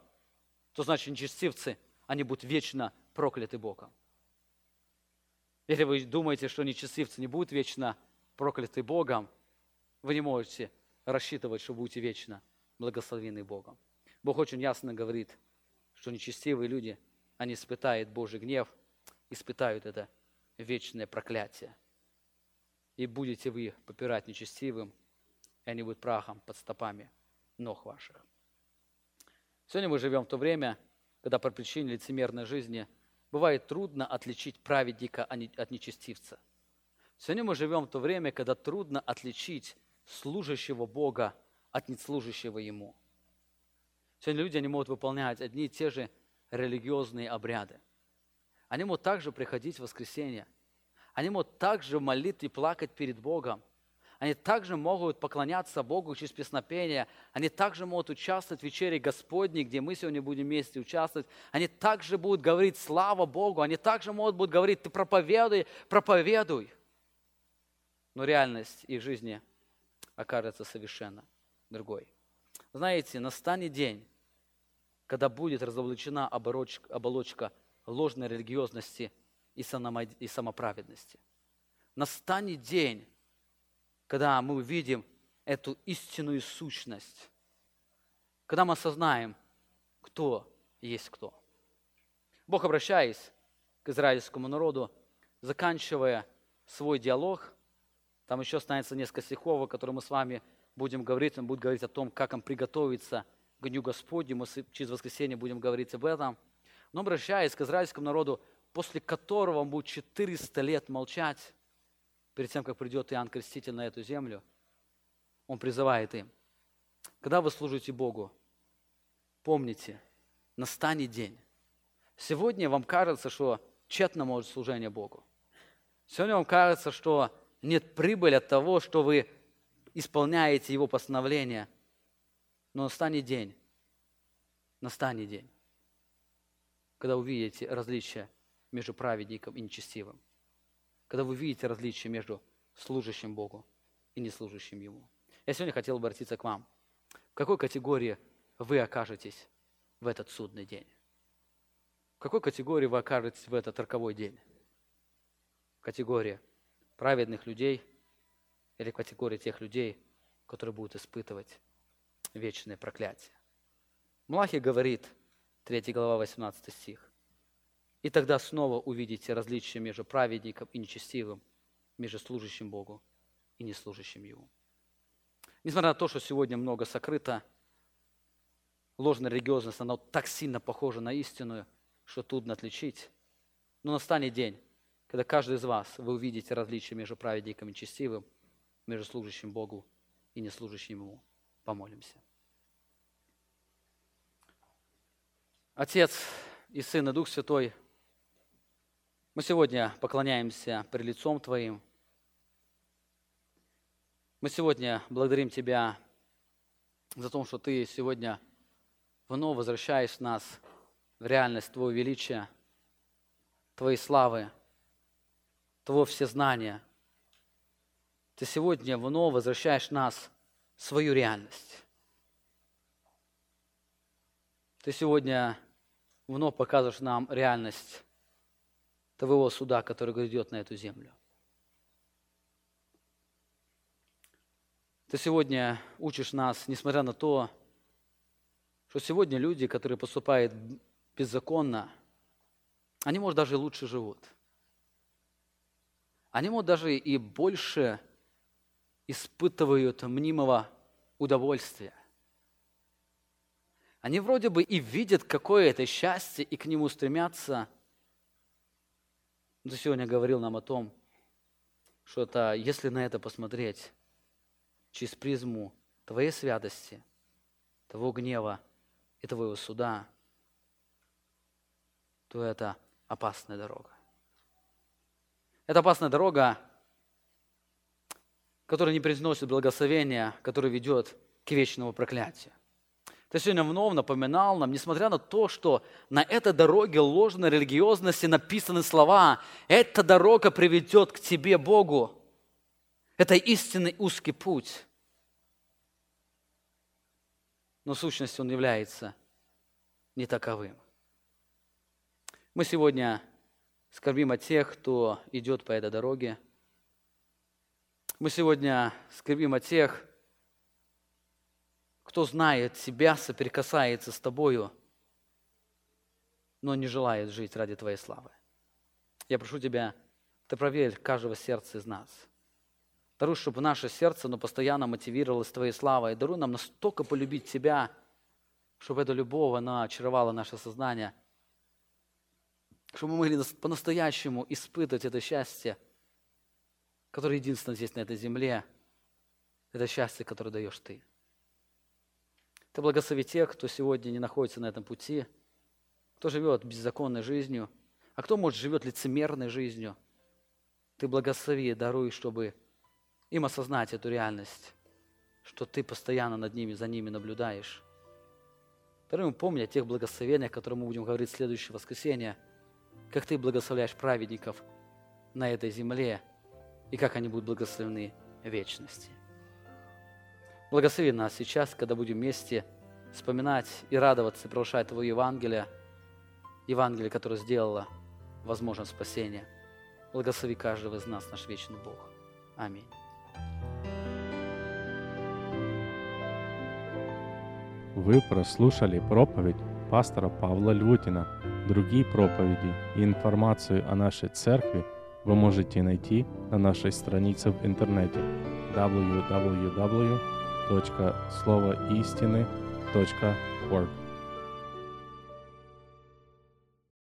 то значит нечестивцы, они будут вечно прокляты Богом. Если вы думаете, что нечестивцы не будут вечно прокляты Богом, вы не можете рассчитывать, что будете вечно благословены Богом. Бог очень ясно говорит, что нечестивые люди, они испытают Божий гнев, испытают это вечное проклятие. И будете вы попирать нечестивым, и они будут прахом под стопами ног ваших. Сегодня мы живем в то время, когда по причине лицемерной жизни бывает трудно отличить праведника от нечестивца. Сегодня мы живем в то время, когда трудно отличить служащего Бога от неслужащего Ему. Сегодня люди не могут выполнять одни и те же религиозные обряды. Они могут также приходить в воскресенье. Они могут также молить и плакать перед Богом. Они также могут поклоняться Богу через песнопение. Они также могут участвовать в вечере Господней, где мы сегодня будем вместе участвовать. Они также будут говорить «Слава Богу!» Они также могут будут говорить «Ты проповедуй, проповедуй!» Но реальность их жизни окажется совершенно другой. Знаете, настанет день, когда будет разоблачена оболочка, ложной религиозности и самоправедности. Настанет день, когда мы увидим эту истинную сущность, когда мы осознаем, кто есть кто. Бог, обращаясь к израильскому народу, заканчивая свой диалог, там еще останется несколько стихов, о которых мы с вами будем говорить, он будет говорить о том, как им приготовиться к Дню Господню, мы через воскресенье будем говорить об этом. Но обращаясь к израильскому народу, после которого он будет 400 лет молчать, перед тем, как придет Иоанн Креститель на эту землю, он призывает им, когда вы служите Богу, помните, настанет день. Сегодня вам кажется, что тщетно может служение Богу. Сегодня вам кажется, что нет прибыли от того, что вы исполняете Его постановления. Но настанет день, настанет день, когда увидите различия между праведником и нечестивым когда вы видите различие между служащим Богу и неслужащим Ему. Я сегодня хотел обратиться к вам. В какой категории вы окажетесь в этот судный день? В какой категории вы окажетесь в этот роковой день? В категории праведных людей или категории тех людей, которые будут испытывать вечное проклятие? Млахи говорит, 3 глава, 18 стих. И тогда снова увидите различия между праведником и нечестивым, между служащим Богу и неслужащим Ему. Несмотря на то, что сегодня много сокрыто, ложная религиозность, она так сильно похожа на истинную, что трудно отличить. Но настанет день, когда каждый из вас, вы увидите различия между праведником и нечестивым, между служащим Богу и неслужащим Ему. Помолимся. Отец и Сын и Дух Святой – мы сегодня поклоняемся пред лицом Твоим. Мы сегодня благодарим Тебя за то, что Ты сегодня вновь возвращаешь нас в реальность Твоего величия, Твоей славы, Твоего всезнания. Ты сегодня вновь возвращаешь нас в свою реальность. Ты сегодня вновь показываешь нам реальность твоего суда, который грядет на эту землю. Ты сегодня учишь нас, несмотря на то, что сегодня люди, которые поступают беззаконно, они, может, даже лучше живут. они, может, даже и больше испытывают мнимого удовольствия. Они вроде бы и видят какое-то счастье, и к нему стремятся. Но сегодня говорил нам о том, что это, если на это посмотреть через призму твоей святости, того гнева и твоего суда, то это опасная дорога. Это опасная дорога, которая не приносит благословения, которая ведет к вечному проклятию. Ты сегодня вновь напоминал нам, несмотря на то, что на этой дороге ложной религиозности написаны слова, эта дорога приведет к тебе, Богу. Это истинный узкий путь. Но в сущности он является не таковым. Мы сегодня скорбим о тех, кто идет по этой дороге – мы сегодня скорбим о тех, кто знает себя, соприкасается с тобою, но не желает жить ради твоей славы. Я прошу тебя, ты проверь каждого сердца из нас. Даруй, чтобы наше сердце но постоянно мотивировалось твоей славой. Даруй нам настолько полюбить тебя, чтобы эта любовь, она очаровала наше сознание, чтобы мы могли по-настоящему испытывать это счастье – которое единственное здесь на этой земле, это счастье, которое даешь ты. Ты благослови тех, кто сегодня не находится на этом пути, кто живет беззаконной жизнью, а кто, может, живет лицемерной жизнью. Ты благослови, даруй, чтобы им осознать эту реальность, что ты постоянно над ними, за ними наблюдаешь. Им помни о тех благословениях, которые мы будем говорить в следующее воскресенье, как ты благословляешь праведников на этой земле – и как они будут благословены в вечности. Благослови нас сейчас, когда будем вместе вспоминать и радоваться, и провозглашать Твое Евангелие, Евангелие, которое сделало возможным спасение. Благослови каждого из нас, наш вечный Бог. Аминь. Вы прослушали проповедь пастора Павла Лютина. Другие проповеди и информацию о нашей церкви – вы можете найти на нашей странице в интернете www.словоистины.org.